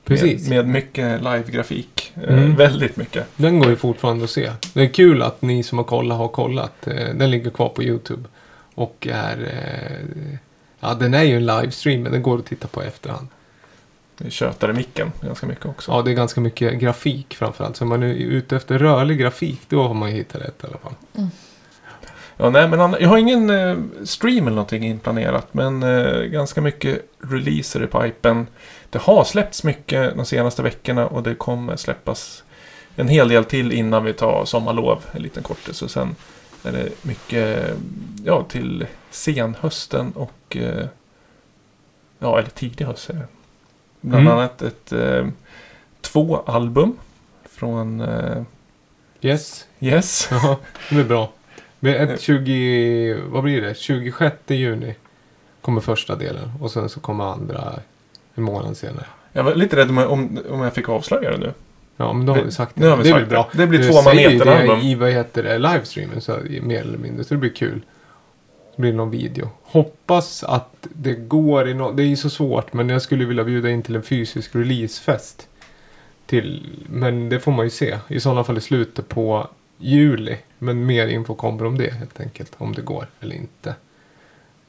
[SPEAKER 1] Precis.
[SPEAKER 2] Med, med mycket live-grafik. Eh,
[SPEAKER 1] Mm.
[SPEAKER 2] Väldigt mycket.
[SPEAKER 1] Den går ju fortfarande att se. Det är kul att ni som har kollat har kollat. Eh, Den ligger kvar på YouTube. Och är... eh, Ja, den är ju en livestream, men den går att titta på i efterhand.
[SPEAKER 2] Vi tjötade micken ganska mycket också.
[SPEAKER 1] Ja, det är ganska mycket grafik framförallt. Så om man är ute efter rörlig grafik, då har man ju hittat rätt i alla fall.
[SPEAKER 2] Ja, nej, men jag har ingen eh, stream eller någonting inplanerat. Men eh, ganska mycket releaser i pipen. Det har släppts mycket de senaste veckorna och det kommer släppas en hel del till innan vi tar sommarlov. En liten kortis. Och sen är det mycket eh, ja, till senhösten och eh, ja, eller tidig höst. säger jag. Bland
[SPEAKER 1] Mm.
[SPEAKER 2] annat ett, eh, två album från eh,
[SPEAKER 1] Yes,
[SPEAKER 2] Yes.
[SPEAKER 1] ja, det är bra. Med ett 20... Vad blir det? 26 juni kommer första delen. Och sen så kommer andra en månad senare.
[SPEAKER 2] Jag var lite rädd om, om, om jag fick avslöja det nu.
[SPEAKER 1] Ja, men då har vi sagt det.
[SPEAKER 2] Nu har vi
[SPEAKER 1] det
[SPEAKER 2] sagt
[SPEAKER 1] väl bra.
[SPEAKER 2] det. Blir
[SPEAKER 1] Du
[SPEAKER 2] två
[SPEAKER 1] säger ju
[SPEAKER 2] Maneten-album.
[SPEAKER 1] det i, vad heter det, livestreamen, så mer eller mindre. Så det blir kul. Det blir någon video. Hoppas att det går i no- Det är ju så svårt, men jag skulle vilja bjuda in till en fysisk releasefest. Till, men det får man ju se. I sådana fall i slutet på juli. Men mer info kommer om det helt enkelt. Om det går eller inte.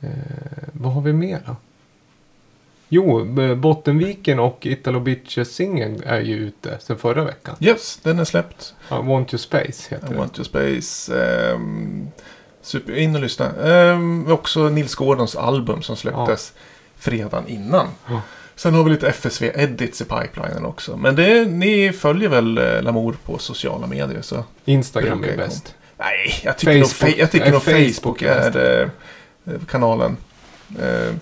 [SPEAKER 1] Eh, vad har vi mer då? Jo, Bottenviken och Italo Bitches singeln är ju ute sedan förra veckan.
[SPEAKER 2] Yes, den är släppt.
[SPEAKER 1] Ja, Want Your Space heter
[SPEAKER 2] I
[SPEAKER 1] den.
[SPEAKER 2] want your space. Um, super, in och lyssna. Um, också Nils Gordons album som släpptes fredagen innan.
[SPEAKER 1] Ja.
[SPEAKER 2] Sen har vi lite FSV-edits i pipelinen också. Men det, ni följer väl eh, Lamour på sociala medier så...
[SPEAKER 1] Instagram är bäst.
[SPEAKER 2] Nej, jag tycker nog,
[SPEAKER 1] Facebook.
[SPEAKER 2] fa- jag tycker
[SPEAKER 1] Nej,
[SPEAKER 2] nog
[SPEAKER 1] Facebook
[SPEAKER 2] Facebook
[SPEAKER 1] är
[SPEAKER 2] är eh, kanalen. Eh,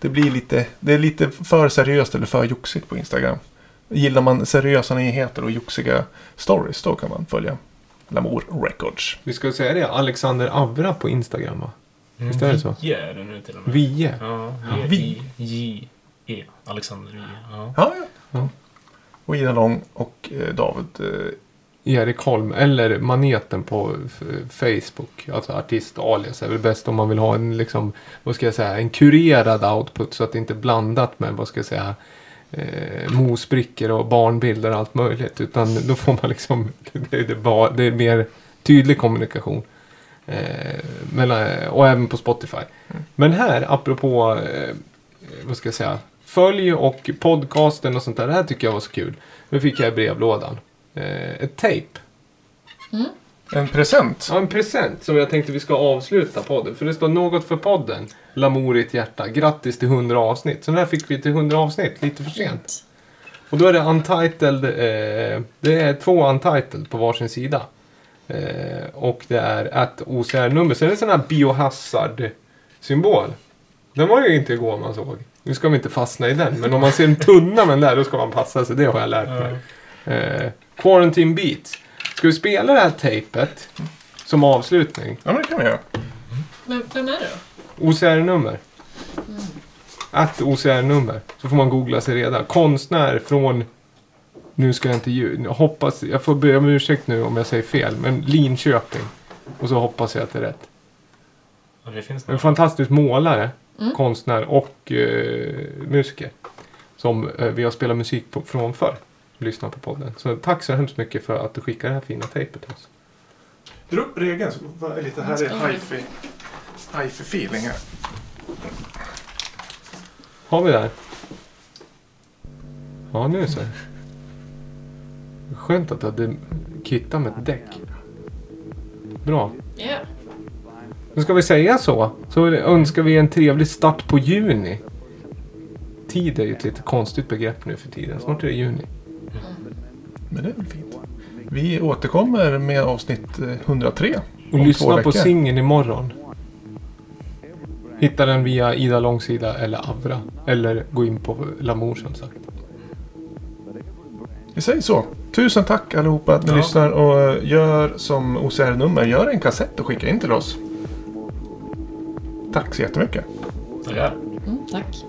[SPEAKER 2] det blir lite, det är lite för seriöst eller för joxigt på Instagram. Gillar man seriösa nyheter och joxiga stories då kan man följa Lamour Records.
[SPEAKER 1] Vi ska säga det, Alexander Avra på Instagram va? Visst är det så?
[SPEAKER 4] Vie är det nu till och med.
[SPEAKER 1] Vie.
[SPEAKER 4] Ja,
[SPEAKER 2] Vi.
[SPEAKER 4] V-I-J-E. Alexander Vie. Ja.
[SPEAKER 2] Ja, ja.
[SPEAKER 1] Ja.
[SPEAKER 2] Och Ida Lång och eh, David.
[SPEAKER 1] Erik Holm eller Maneten på Facebook. Alltså artist alias är väl bäst om man vill ha en liksom, vad ska jag säga, en kurerad output så att det inte är blandat med, vad ska jag säga, eh, mosbrickor och barnbilder och allt möjligt. Utan då får man liksom, det, det, det är mer tydlig kommunikation. Eh, mellan, och även på Spotify. Men här, apropå, eh, vad ska jag säga, följ och podcasten och sånt där. Det här tycker jag var så kul. Nu fick jag i brevlådan. Eh, ett tejp.
[SPEAKER 2] en present.
[SPEAKER 1] Ja, en present som jag tänkte vi ska avsluta podden. För det står något för podden. Lamour i ett hjärta. Grattis till 100 avsnitt. Så den här fick vi till 100 avsnitt. Lite för sent. Och då är det untitled. Eh, det är två untitled på varsin sida. Eh, och det är ett OCR-nummer. Sen är det en sån här biohazard-symbol. Den var ju inte igår man såg. Nu ska vi inte fastna i den. Men om man ser en tunna med den där, då ska man passa sig. Det har jag lärt mig. Eh, Quarantine Beats. Ska vi spela det här tejpet som avslutning?
[SPEAKER 2] Ja, men det kan vi göra.
[SPEAKER 3] Vem, vem är det då?
[SPEAKER 1] OCR-nummer. Att OCR-nummer. Så får man googla sig reda. Konstnär från... Nu ska jag inte ju, jag hoppas, jag får be om ursäkt nu om jag säger fel. Men Linköping. Och så hoppas jag att det är rätt.
[SPEAKER 4] Ja, det finns
[SPEAKER 1] En fantastisk målare,
[SPEAKER 3] Mm.
[SPEAKER 1] konstnär och eh, musiker. Som eh, vi har spelat musik på, från förr. Lyssna på podden. Så tack så hemskt mycket för att du skickar det här fina tejpet till oss.
[SPEAKER 2] Dra upp regeln så lite här är hifi. Hifi-feeling här.
[SPEAKER 1] Har vi där? Ja, nu så. Skönt att du hade kittat med ett däck. Bra.
[SPEAKER 3] Yeah.
[SPEAKER 1] Nu ska vi säga så. Så önskar vi en trevlig start på juni. Tid är ju ett lite konstigt begrepp nu för tiden. Snart är det juni.
[SPEAKER 2] Men det är väl fint. Vi återkommer med avsnitt eh, 103.
[SPEAKER 1] Och
[SPEAKER 2] om två
[SPEAKER 1] lyssna på singeln imorgon. Hitta den via Ida Långsida eller Avra. Eller gå in på Lamour som sagt.
[SPEAKER 2] Vi säger så. Tusen tack allihopa att ni
[SPEAKER 1] Ja.
[SPEAKER 2] lyssnar och eh, gör som OCR-nummer. Gör en kassett och skicka in till oss. Tack så jättemycket.
[SPEAKER 4] Tackar.
[SPEAKER 3] Mm, tack.